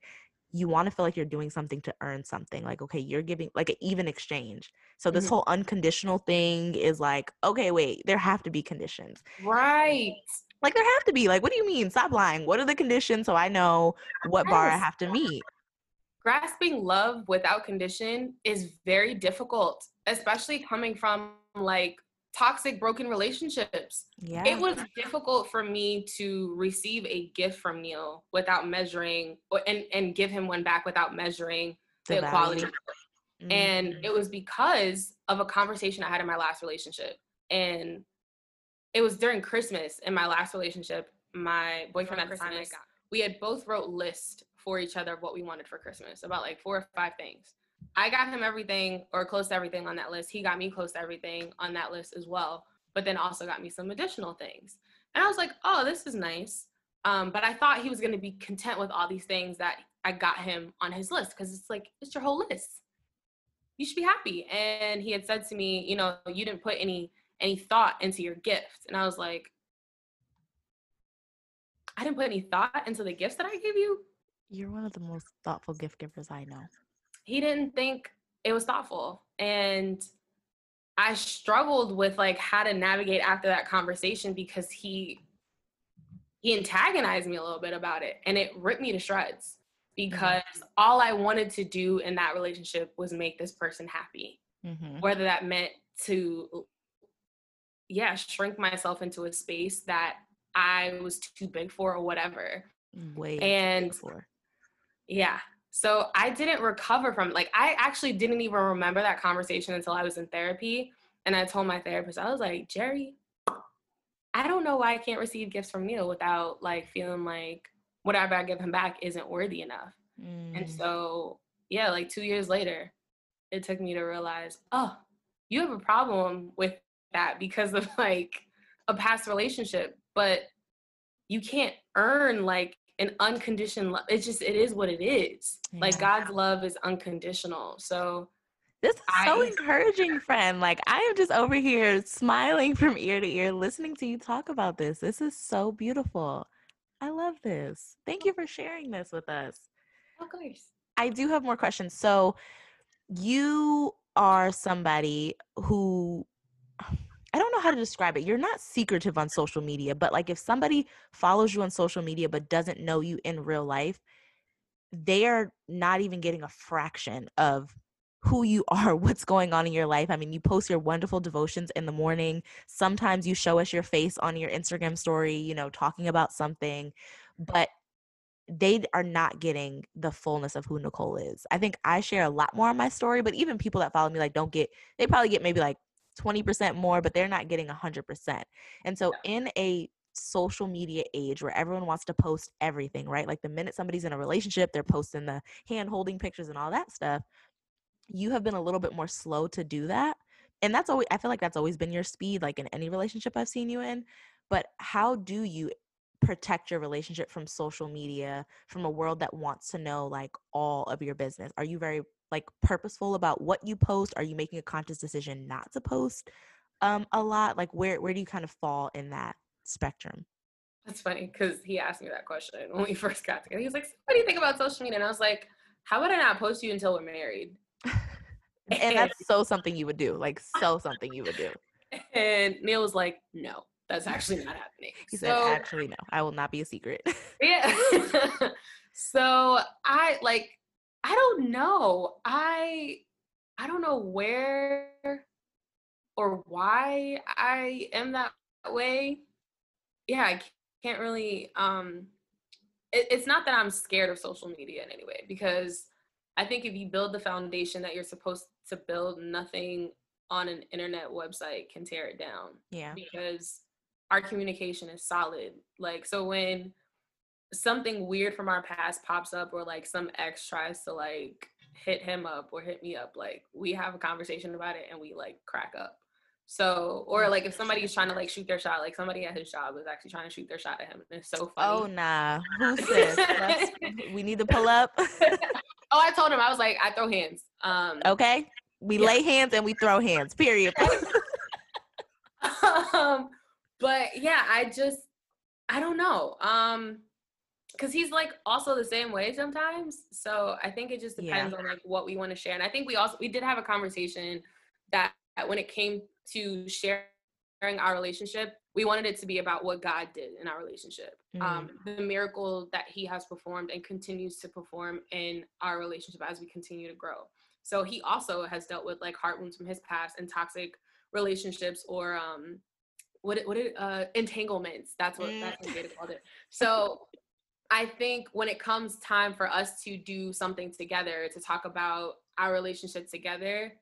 you want to feel like you're doing something to earn something like okay you're giving like an even exchange. So this mm-hmm. whole unconditional thing is like okay wait there have to be conditions. Right. Like there have to be like what do you mean? Stop lying. What are the conditions so i know what bar i have to meet grasping love without condition is very difficult, especially coming from like toxic broken relationships. Yeah. It was difficult for me to receive a gift from Neil without measuring or, and and give him one back without measuring the, the equality. Mm-hmm. And it was because of a conversation I had in my last relationship. And it was during Christmas in my last relationship. My boyfriend at the time, we had both wrote list for each other of what we wanted for Christmas, about like four or five things. I got him everything or close to everything on that list. He got me close to everything on that list as well, but then also got me some additional things. And I was like, oh, this is nice. Um, but I thought he was going to be content with all these things that I got him on his list because it's like, it's your whole list. You should be happy. And he had said to me, you know, you didn't put any any thought into your gift. And I was like, I didn't put any thought into the gifts that I gave you. You're one of the most thoughtful gift givers I know. He didn't think it was thoughtful. And I struggled with like how to navigate after that conversation because he he antagonized me a little bit about it and it ripped me to shreds. because mm-hmm. all I wanted to do in that relationship was make this person happy. Mm-hmm. Whether that meant to, yeah, shrink myself into a space that I was too big for or whatever. Way and yeah. So I didn't recover from like I actually didn't even remember that conversation until I was in therapy. And I told my therapist, I was like, Jerry, I don't know why I can't receive gifts from Neil without like feeling like whatever I give him back isn't worthy enough. Mm. And so, yeah, like two years later, it took me to realize, oh, you have a problem with that because of like a past relationship, but you can't earn like an unconditioned love. It's just, it is what it is. Yeah. Like God's love is unconditional. So, this is I, so encouraging, friend. Like I am just over here smiling [LAUGHS] from ear to ear, listening to you talk about this. This is so beautiful. I love this. Thank you for sharing this with us. Of course. I do have more questions. So, you are somebody who I don't know how to describe it. You're not secretive on social media, but like if somebody follows you on social media but doesn't know you in real life, they are not even getting a fraction of who you [LAUGHS] are, what's going on in your life. I mean, you post your wonderful devotions in the morning. Sometimes you show us your face on your Instagram story, you know, talking about something, but they are not getting the fullness of who Nicole is. I think I share a lot more on my story, but even people that follow me like don't get they probably get maybe like 20% more, but they're not getting 100%. And so in a social media age where everyone wants to post everything, right? Like the minute somebody's in a relationship, they're posting the hand holding pictures and all that stuff you have been a little bit more slow to do that and that's always i feel like that's always been your speed like in any relationship i've seen you in but how do you protect your relationship from social media from a world that wants to know like all of your business are you very like purposeful about what you post are you making a conscious decision not to post um a lot like where where do you kind of fall in that spectrum that's funny because he asked me that question when we [LAUGHS] first got together he was like what do you think about social media and i was like how about i not post you until we're married [LAUGHS] and that's so something you would do, like so something you would do. [LAUGHS] And Neil was like, "No, that's actually not happening." He so, said, "Actually, no, I will not be a secret." yeah. so I like, I don't know. I I don't know where or why I am that way. Yeah, I can't really. Um, it, it's not that I'm scared of social media in any way because I think if you build the foundation that you're supposed to build, nothing on an internet website can tear it down. Yeah. Because our communication is solid. Like, so when something weird from our past pops up, or like some ex tries to like hit him up or hit me up, like we have a conversation about it and we like crack up. So, or like if somebody's trying to like shoot their shot, like somebody at his job is actually trying to shoot their shot at him. And it's so funny. Oh nah, [LAUGHS] who says we need to pull up? [LAUGHS] Oh, I told him I was like, I throw hands. Um, okay, we yeah. lay hands and we throw hands. Period. [LAUGHS] um, but yeah, I just I don't know. Um, because he's like also the same way sometimes. So I think it just depends yeah. on like what we want to share. And I think we also we did have a conversation that when it came to sharing our relationship, we wanted it to be about what God did in our relationship, mm. um, the miracle that He has performed and continues to perform in our relationship as we continue to grow. So He also has dealt with like heart wounds from His past and toxic relationships or um, what what it, uh, entanglements. That's what mm. that's what they called it. [LAUGHS] So I think when it comes time for us to do something together to talk about our relationship together,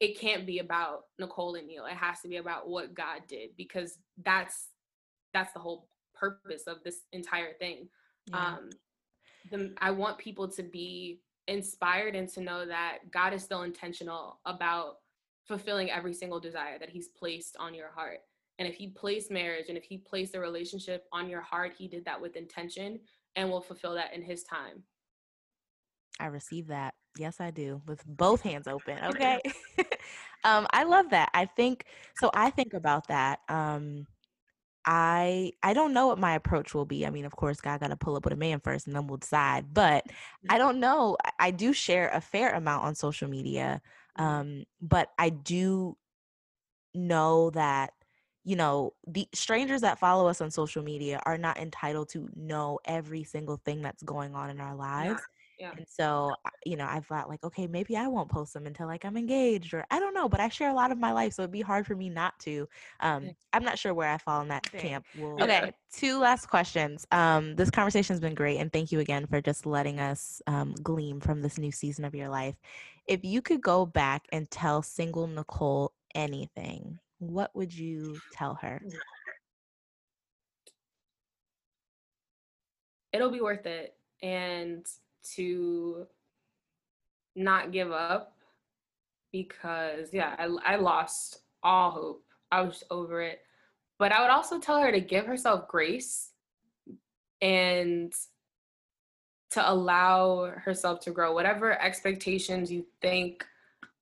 it can't be about Nicole and Neil. It has to be about what God did because that's that's the whole purpose of this entire thing. Yeah. Um the, I want people to be inspired and to know that God is still intentional about fulfilling every single desire that he's placed on your heart. And if he placed marriage and if he placed a relationship on your heart, he did that with intention and will fulfill that in his time. I receive that. Yes, I do, with both hands open. Okay. [LAUGHS] [LAUGHS] um, I love that. I think so. I think about that. Um, I I don't know what my approach will be. I mean, of course, God got to pull up with a man first, and then we'll decide. But I don't know. I do share a fair amount on social media, mm-hmm. um, but I do know that you know, the strangers that follow us on social media are not entitled to know every single thing that's going on in our lives. Yeah. And so, you know, I thought like, okay, maybe I won't post them until like I'm engaged or I don't know, but I share a lot of my life. So it'd be hard for me not to. Um, I'm not sure where I fall in that camp. We'll, okay. Two last questions. Um, this conversation has been great. And thank you again for just letting us um, gleam from this new season of your life. If you could go back and tell single Nicole anything, what would you tell her? It'll be worth it. And to not give up because, yeah, I, I lost all hope. I was over it. But I would also tell her to give herself grace and to allow herself to grow. Whatever expectations you think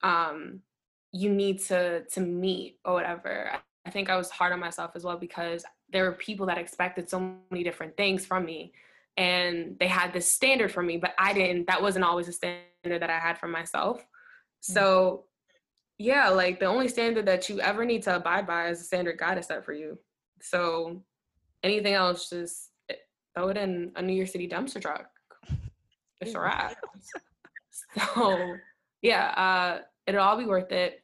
um, you need to to meet or whatever. I think I was hard on myself as well because there were people that expected so many different things from me and they had this standard for me, but I didn't that wasn't always a standard that I had for myself. Mm. So yeah, like the only standard that you ever need to abide by is the standard God has set for you. So anything else just eh, throw it in a New York City dumpster truck. It's a wrap. [LAUGHS] so yeah, uh, it'll all be worth it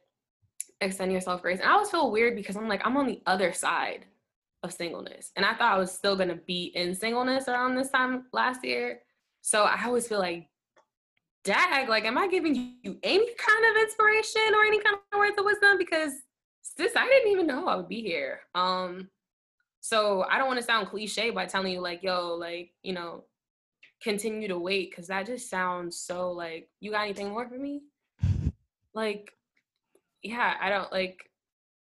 extend yourself grace. And I always feel weird because I'm like, I'm on the other side of singleness. And I thought I was still gonna be in singleness around this time last year. So I always feel like, dag, like, am I giving you any kind of inspiration or any kind of words of wisdom? Because sis, I didn't even know I would be here. Um, so I don't want to sound cliche by telling you like, yo, like, you know, continue to wait, because that just sounds so like, you got anything more for me? Like, yeah, I don't like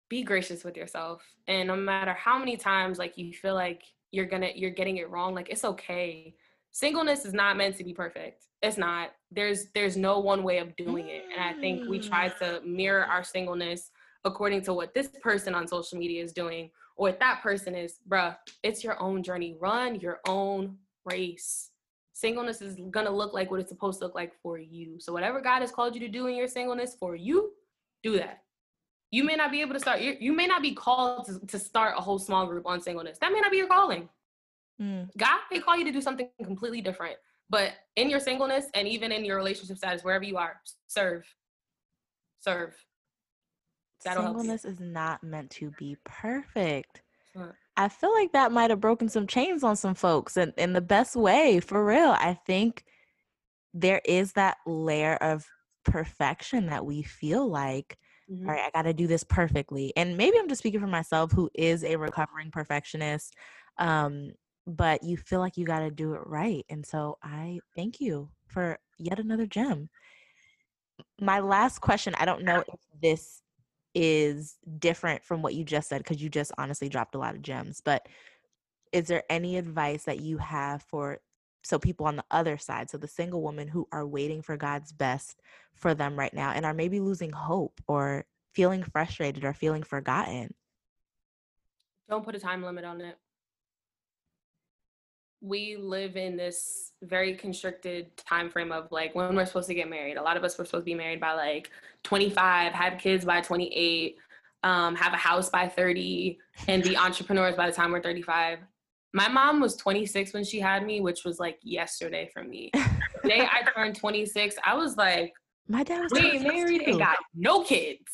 be gracious with yourself. And no matter how many times like you feel like you're gonna you're getting it wrong, like it's okay. Singleness is not meant to be perfect. It's not. There's there's no one way of doing it. And I think we try mm. to mirror our singleness according to what this person on social media is doing or what that person is. Bruh, it's your own journey. Run your own race. Singleness is gonna look like what it's supposed to look like for you. So whatever God has called you to do in your singleness for you, do that. You may not be able to start, you, you may not be called to, to start a whole small group on singleness. That may not be your calling. Mm. God may call you to do something completely different. But in your singleness and even in your relationship status, wherever you are, serve. Serve. That'll singleness is not meant to be perfect. I feel like that might have broken some chains on some folks and in the best way, for real. I think there is that layer of perfection that we feel like mm-hmm. all right i got to do this perfectly and maybe i'm just speaking for myself who is a recovering perfectionist um, but you feel like you got to do it right and so i thank you for yet another gem my last question i don't know if this is different from what you just said because you just honestly dropped a lot of gems but is there any advice that you have for so people on the other side so the single women who are waiting for god's best for them right now and are maybe losing hope or feeling frustrated or feeling forgotten. Don't put a time limit on it. We live in this very constricted time frame of like when we're supposed to get married. A lot of us were supposed to be married by like 25 have kids by 28 um, have a house by 30 and be entrepreneurs by the time we're 35 my mom was 26 when she had me, which was like yesterday for me. the day I [LAUGHS] turned 26, I was like, my dad was we married too. and got no kids.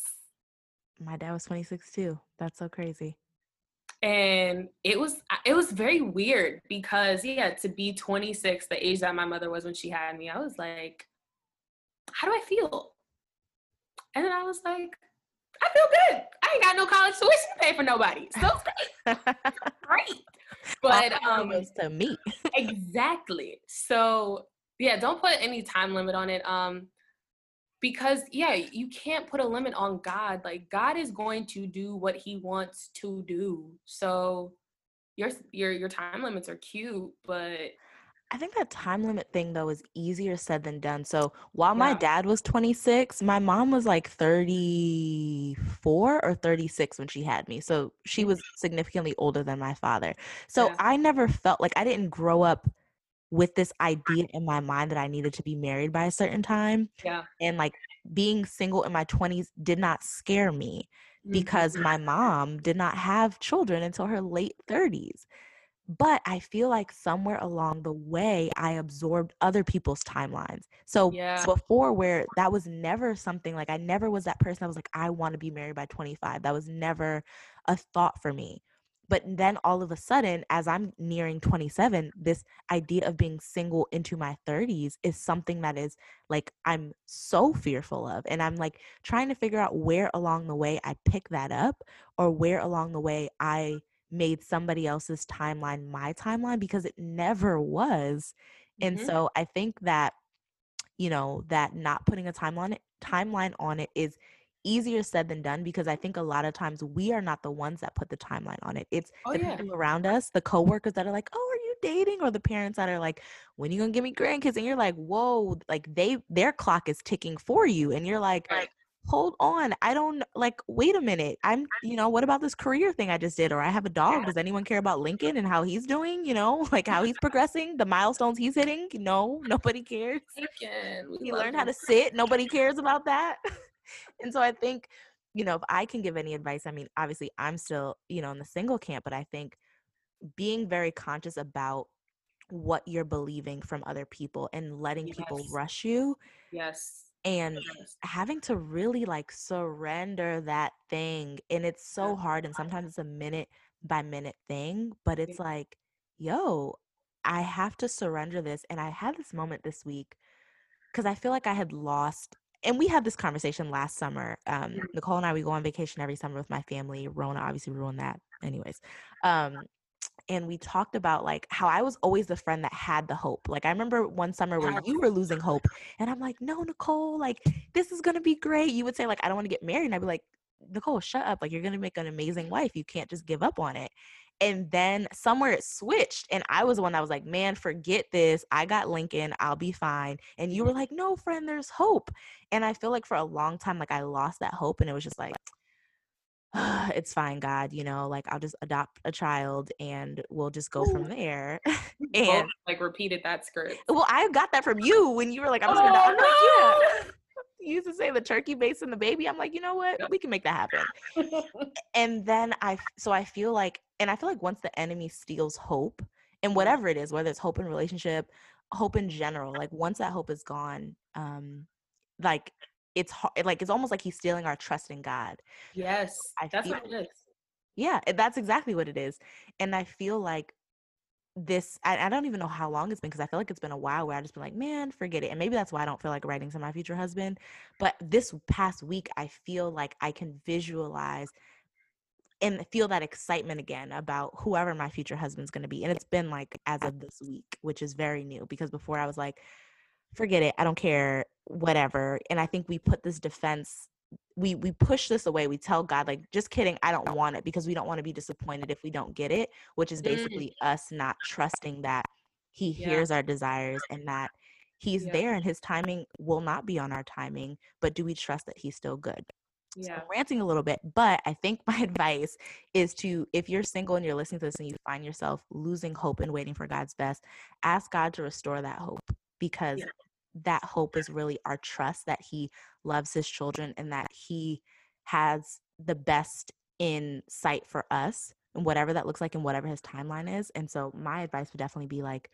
My dad was 26 too. That's so crazy. And it was uh, it was very weird because yeah, to be 26, the age that my mother was when she had me, I was like, how do I feel? And then I was like, I feel good. I ain't got no college tuition to pay for nobody. So great. great [LAUGHS] but um to me [LAUGHS] exactly. So yeah don't put any time limit on it um because yeah you can't put a limit on god like god is going to do what he wants to do. So your your your time limits are cute but I think that time limit thing though is easier said than done. So while yeah. my dad was 26, my mom was like 34 or 36 when she had me. So she was significantly older than my father. So yeah. I never felt like I didn't grow up with this idea in my mind that I needed to be married by a certain time. Yeah. And like being single in my 20s did not scare me. because Mhm. my mom did not have children until her late 30s. But I feel like somewhere along the way, I absorbed other people's timelines. So Yeah. before, where that was never something like I never was that person that was like, I want to be married by 25. That was never a thought for me. But then all of a sudden, as I'm nearing 27, this idea of being single into my 30s is something that is like I'm so fearful of. And I'm like trying to figure out where along the way I pick that up or where along the way I made somebody else's timeline my timeline because it never was. And Mhm. so I think that you know that not putting a timeline timeline on it is easier said than done because I think a lot of times we are not the ones that put the timeline on it. It's Oh, the yeah. people around us, the coworkers that are like, "Oh, are you dating?" or the parents that are like, "When are you going to give me grandkids?" and you're like, "Whoa, like they their clock is ticking for you." And you're like, Right. Hold on i don't like wait a minute i'm you know what about this career thing i just did or i have a dog does anyone care about lincoln and how he's doing you know [LAUGHS] like how he's progressing the milestones he's hitting? No [LAUGHS] nobody cares. Lincoln, he learned how to sit nobody cares about that. [LAUGHS] And so i think you know if i can give any advice i mean obviously i'm still you know in the single camp but i think being very conscious about what you're believing from other people and letting people rush you Yes. And having to really like surrender that thing and it's so hard and sometimes it's a minute by minute thing but it's like yo i have to surrender this and i had this moment this week because i feel like i had lost and we had this conversation last summer um nicole and i we go on vacation every summer with my family rona obviously ruined that anyways um and we talked about like how I was always the friend that had the hope. Like I remember one summer where you were losing hope and I'm like, "No, Nicole, like this is going to be great." You would say like, "I don't want to get married." And I'd be like, "Nicole, shut up. Like you're going to make an amazing wife. You can't just give up on it." And then somewhere it switched and I was the one that was like, "Man, forget this. I got Lincoln. I'll be fine." And you were like, "No, friend, there's hope." And I feel like for a long time like I lost that hope and it was just like [SIGHS] it's fine, God, you know, like I'll just adopt a child and we'll just go from there. [LAUGHS] And like repeated that script. well, I got that from you when you were like, I'm just gonna Oh, I'm like, yeah. You used to say the turkey base and the baby. I'm like, you know what? We can make that happen. [LAUGHS] And then I, so I feel like, and I feel like once the enemy steals hope, and whatever it is, whether it's hope in relationship, hope in general, like once that hope is gone, um, like it's hard, like it's almost like he's stealing our trust in God. yes. I That's feel- what it is. Yeah, that's exactly what it is. And I feel like this, I, I don't even know how long it's been because I feel like it's been a while where I just been like, man, forget it. And maybe that's why I don't feel like writing to my future husband. But this past week, I feel like I can visualize and feel that excitement again about whoever my future husband's going to be. And it's been like as of this week, which is very new because before I was like, forget it, I don't care, whatever. And I think we put this defense we we push this away. We tell God like just kidding, I don't want it because we don't want to be disappointed if we don't get it, which is Mm. basically us not trusting that he Yeah. hears our desires and that he's Yeah. there and his timing will not be on our timing, but do we trust that he's still good? So Yeah. I'm ranting a little bit, but I think [LAUGHS] my advice is to if you're single and you're listening to this and you find yourself losing hope and waiting for God's best, ask God to restore that hope because Yeah. that hope is really our trust that He loves His children and that He has the best in sight for us and whatever that looks like and whatever His timeline is. And so my advice would definitely be like,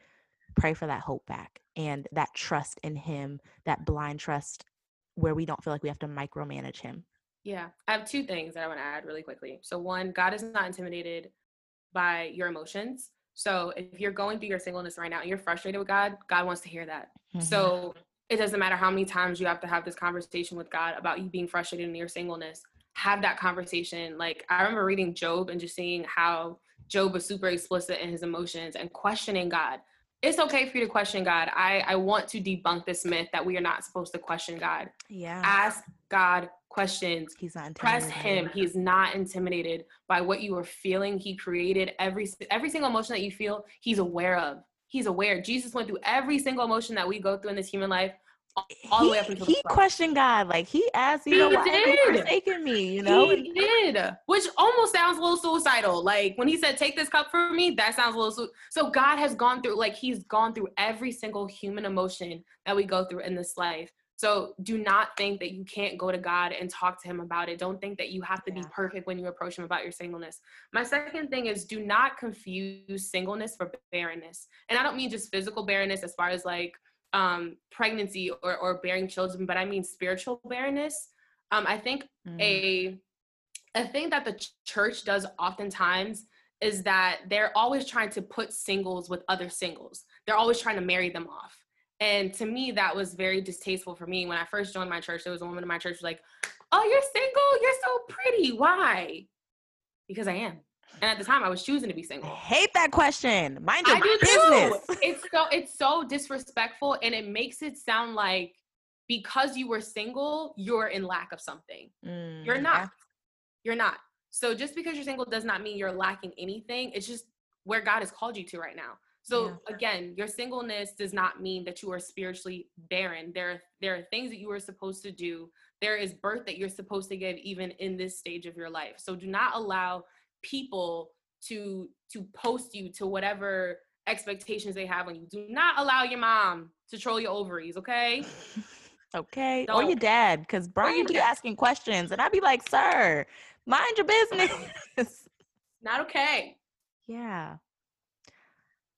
pray for that hope back and that trust in Him, that blind trust where we don't feel like we have to micromanage Him. Yeah. I have two things that I want to add really quickly. So, one, God is not intimidated by your emotions. So, if you're going through your singleness right now and you're frustrated with God, God wants to hear that. Mhm. So, it doesn't matter how many times you have to have this conversation with God about you being frustrated in your singleness. Have that conversation. Like, I remember reading Job and just seeing how Job was super explicit in his emotions and questioning God. It's okay for you to question God. I, I want to debunk this myth that we are not supposed to question God. yeah. Ask God questions He's not press him. he's not intimidated by what you are feeling. He created every every single emotion that you feel he's aware of. He's aware. Jesus went through every single emotion that we go through in this human life all the way up he, until he questioned God, like he asked, you know, He why have you did. forsaken me? You know, he did. Which almost sounds a little suicidal. Like when he said take this cup from me that sounds a little su- so god has gone through like he's gone through every single human emotion that we go through in this life So do not think that you can't go to God and talk to him about it. Don't think that you have to yeah. be perfect when you approach him about your singleness. My second thing is do not confuse singleness for barrenness. And I don't mean just physical barrenness as far as like um, pregnancy or, or bearing children, but I mean spiritual barrenness. Um, I think mm. a a thing that the church does oftentimes is that they're always trying to put singles with other singles. They're always trying to marry them off. And to me, that was very distasteful for me. When I first joined my church, there was a woman in my church was like, Oh, you're single? You're so pretty. Why? Because I am. And at the time I was choosing to be single. I hate that question. Mind your I business. Too. [LAUGHS] It's so it's so disrespectful and it makes it sound like because you were single, you're in lack of something. Mm, you're not. Yeah. You're not. So just because you're single does not mean you're lacking anything. It's just where God has called you to right now. So yeah. again, your singleness does not mean that you are spiritually barren. There, there are things that you are supposed to do. There is birth that you're supposed to give even in this stage of your life. So do not allow people to to post you to whatever expectations they have on you. Do not allow your mom to troll your ovaries, okay? okay. Don't. Or your dad, because Brian would be asking questions and I'd be like, sir, mind your [LAUGHS] business. not okay. [LAUGHS] Yeah.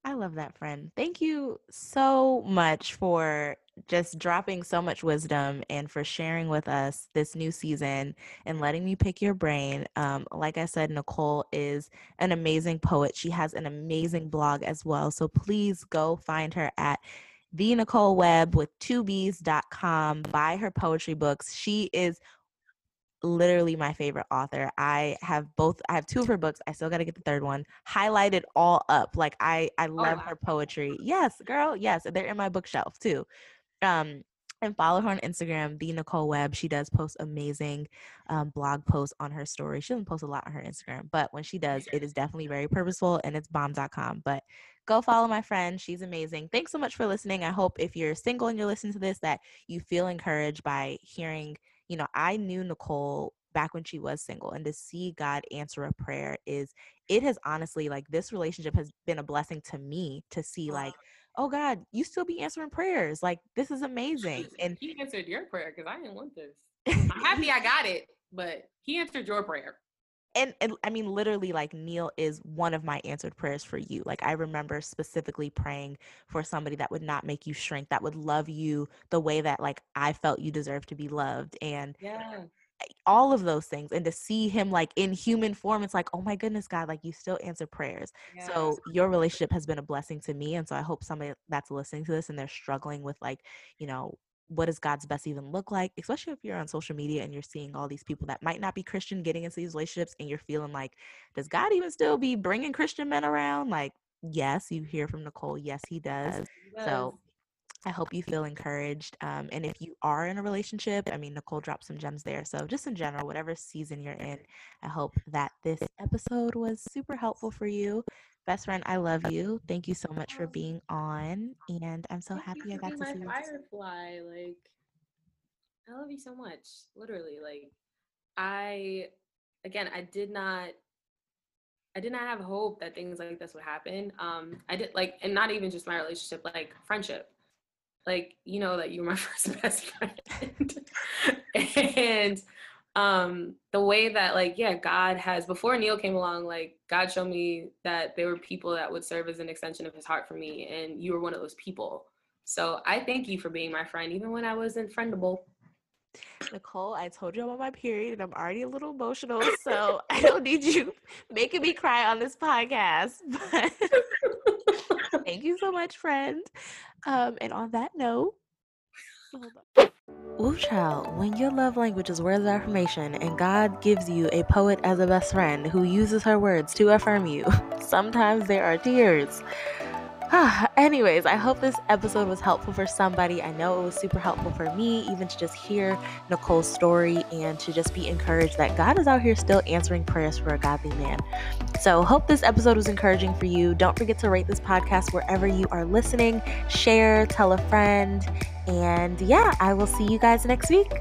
I love that friend. Thank you so much for just dropping so much wisdom and for sharing with us this new season and letting me pick your brain. Um, like I said, Nicole is an amazing poet. She has an amazing blog as well. So please go find her at the Nicole Webb with two B's.com. Buy her poetry books. She is literally my favorite author. I have both I have two of her books. I still got to get the third one. Highlighted all up. Like I I oh, love oh, wow. her poetry. Yes, girl. Yes, they're in my bookshelf too. Um and follow her on Instagram, the Nicole Webb. She does post amazing um, blog posts on her story. She doesn't post a lot on her Instagram, but when she does, it is definitely very purposeful and it's bomb.com. But go follow my friend. She's amazing. Thanks so much for listening. I hope if you're single and you're listening to this, that you feel encouraged by hearing you know, I knew Nicole back when she was single and to see God answer a prayer is it has honestly like this relationship has been a blessing to me to see like oh God, you still be answering prayers. Like this is amazing. [LAUGHS] And he answered your prayer because I didn't want this. [LAUGHS] I'm happy I got it, but he answered your prayer and, and I mean, literally, like Neil is one of my answered prayers for you. Like I remember specifically praying for somebody that would not make you shrink, that would love you the way that like I felt you deserve to be loved, and yeah. all of those things. And to see him like in human form, it's like, oh my goodness, God, like you still answer prayers. Yes. So your relationship has been a blessing to me, and so I hope somebody that's listening to this and they're struggling with like, you know, what does God's best even look like? Especially if you're on social media and you're seeing all these people that might not be Christian getting into these relationships and you're feeling like, does God even still be bringing Christian men around? Like, yes, you hear from Nicole. Yes, he does. He does. So I hope you feel encouraged. Um, and if you are in a relationship, I mean, Nicole dropped some gems there. So, just in general, whatever season you're in, I hope that this episode was super helpful for you. Best friend, I love you. Thank you so much for being on. And I'm so Thank happy I got to see you. Firefly, like, I love you so much. Literally, like, I, again, I did not I did not have hope that things like this would happen. Um, I did like, and not even just my relationship, like friendship like you know that you're my [LAUGHS] first best friend [LAUGHS] and um the way that like yeah god has before neil came along like god showed me that there were people that would serve as an extension of his heart for me and you were one of those people so i thank you for being my friend even when i wasn't friendable Nicole, I told you I'm my period and I'm already a little emotional, so [LAUGHS] I don't need you making me cry on this podcast. [LAUGHS] But thank you so much, friend. Um, and on that note, [LAUGHS] Ooh, child, when your love language is words of affirmation and God gives you a poet as a best friend who uses her words to affirm you, [LAUGHS] sometimes there are tears. [SIGHS] Anyways, I hope this episode was helpful for somebody. I know it was super helpful for me, even to just hear Nicole's story and to just be encouraged that God is out here still answering prayers for a godly man. So, hope this episode was encouraging for you. Don't forget to rate this podcast wherever you are listening, share, tell a friend, and yeah, I will see you guys next week.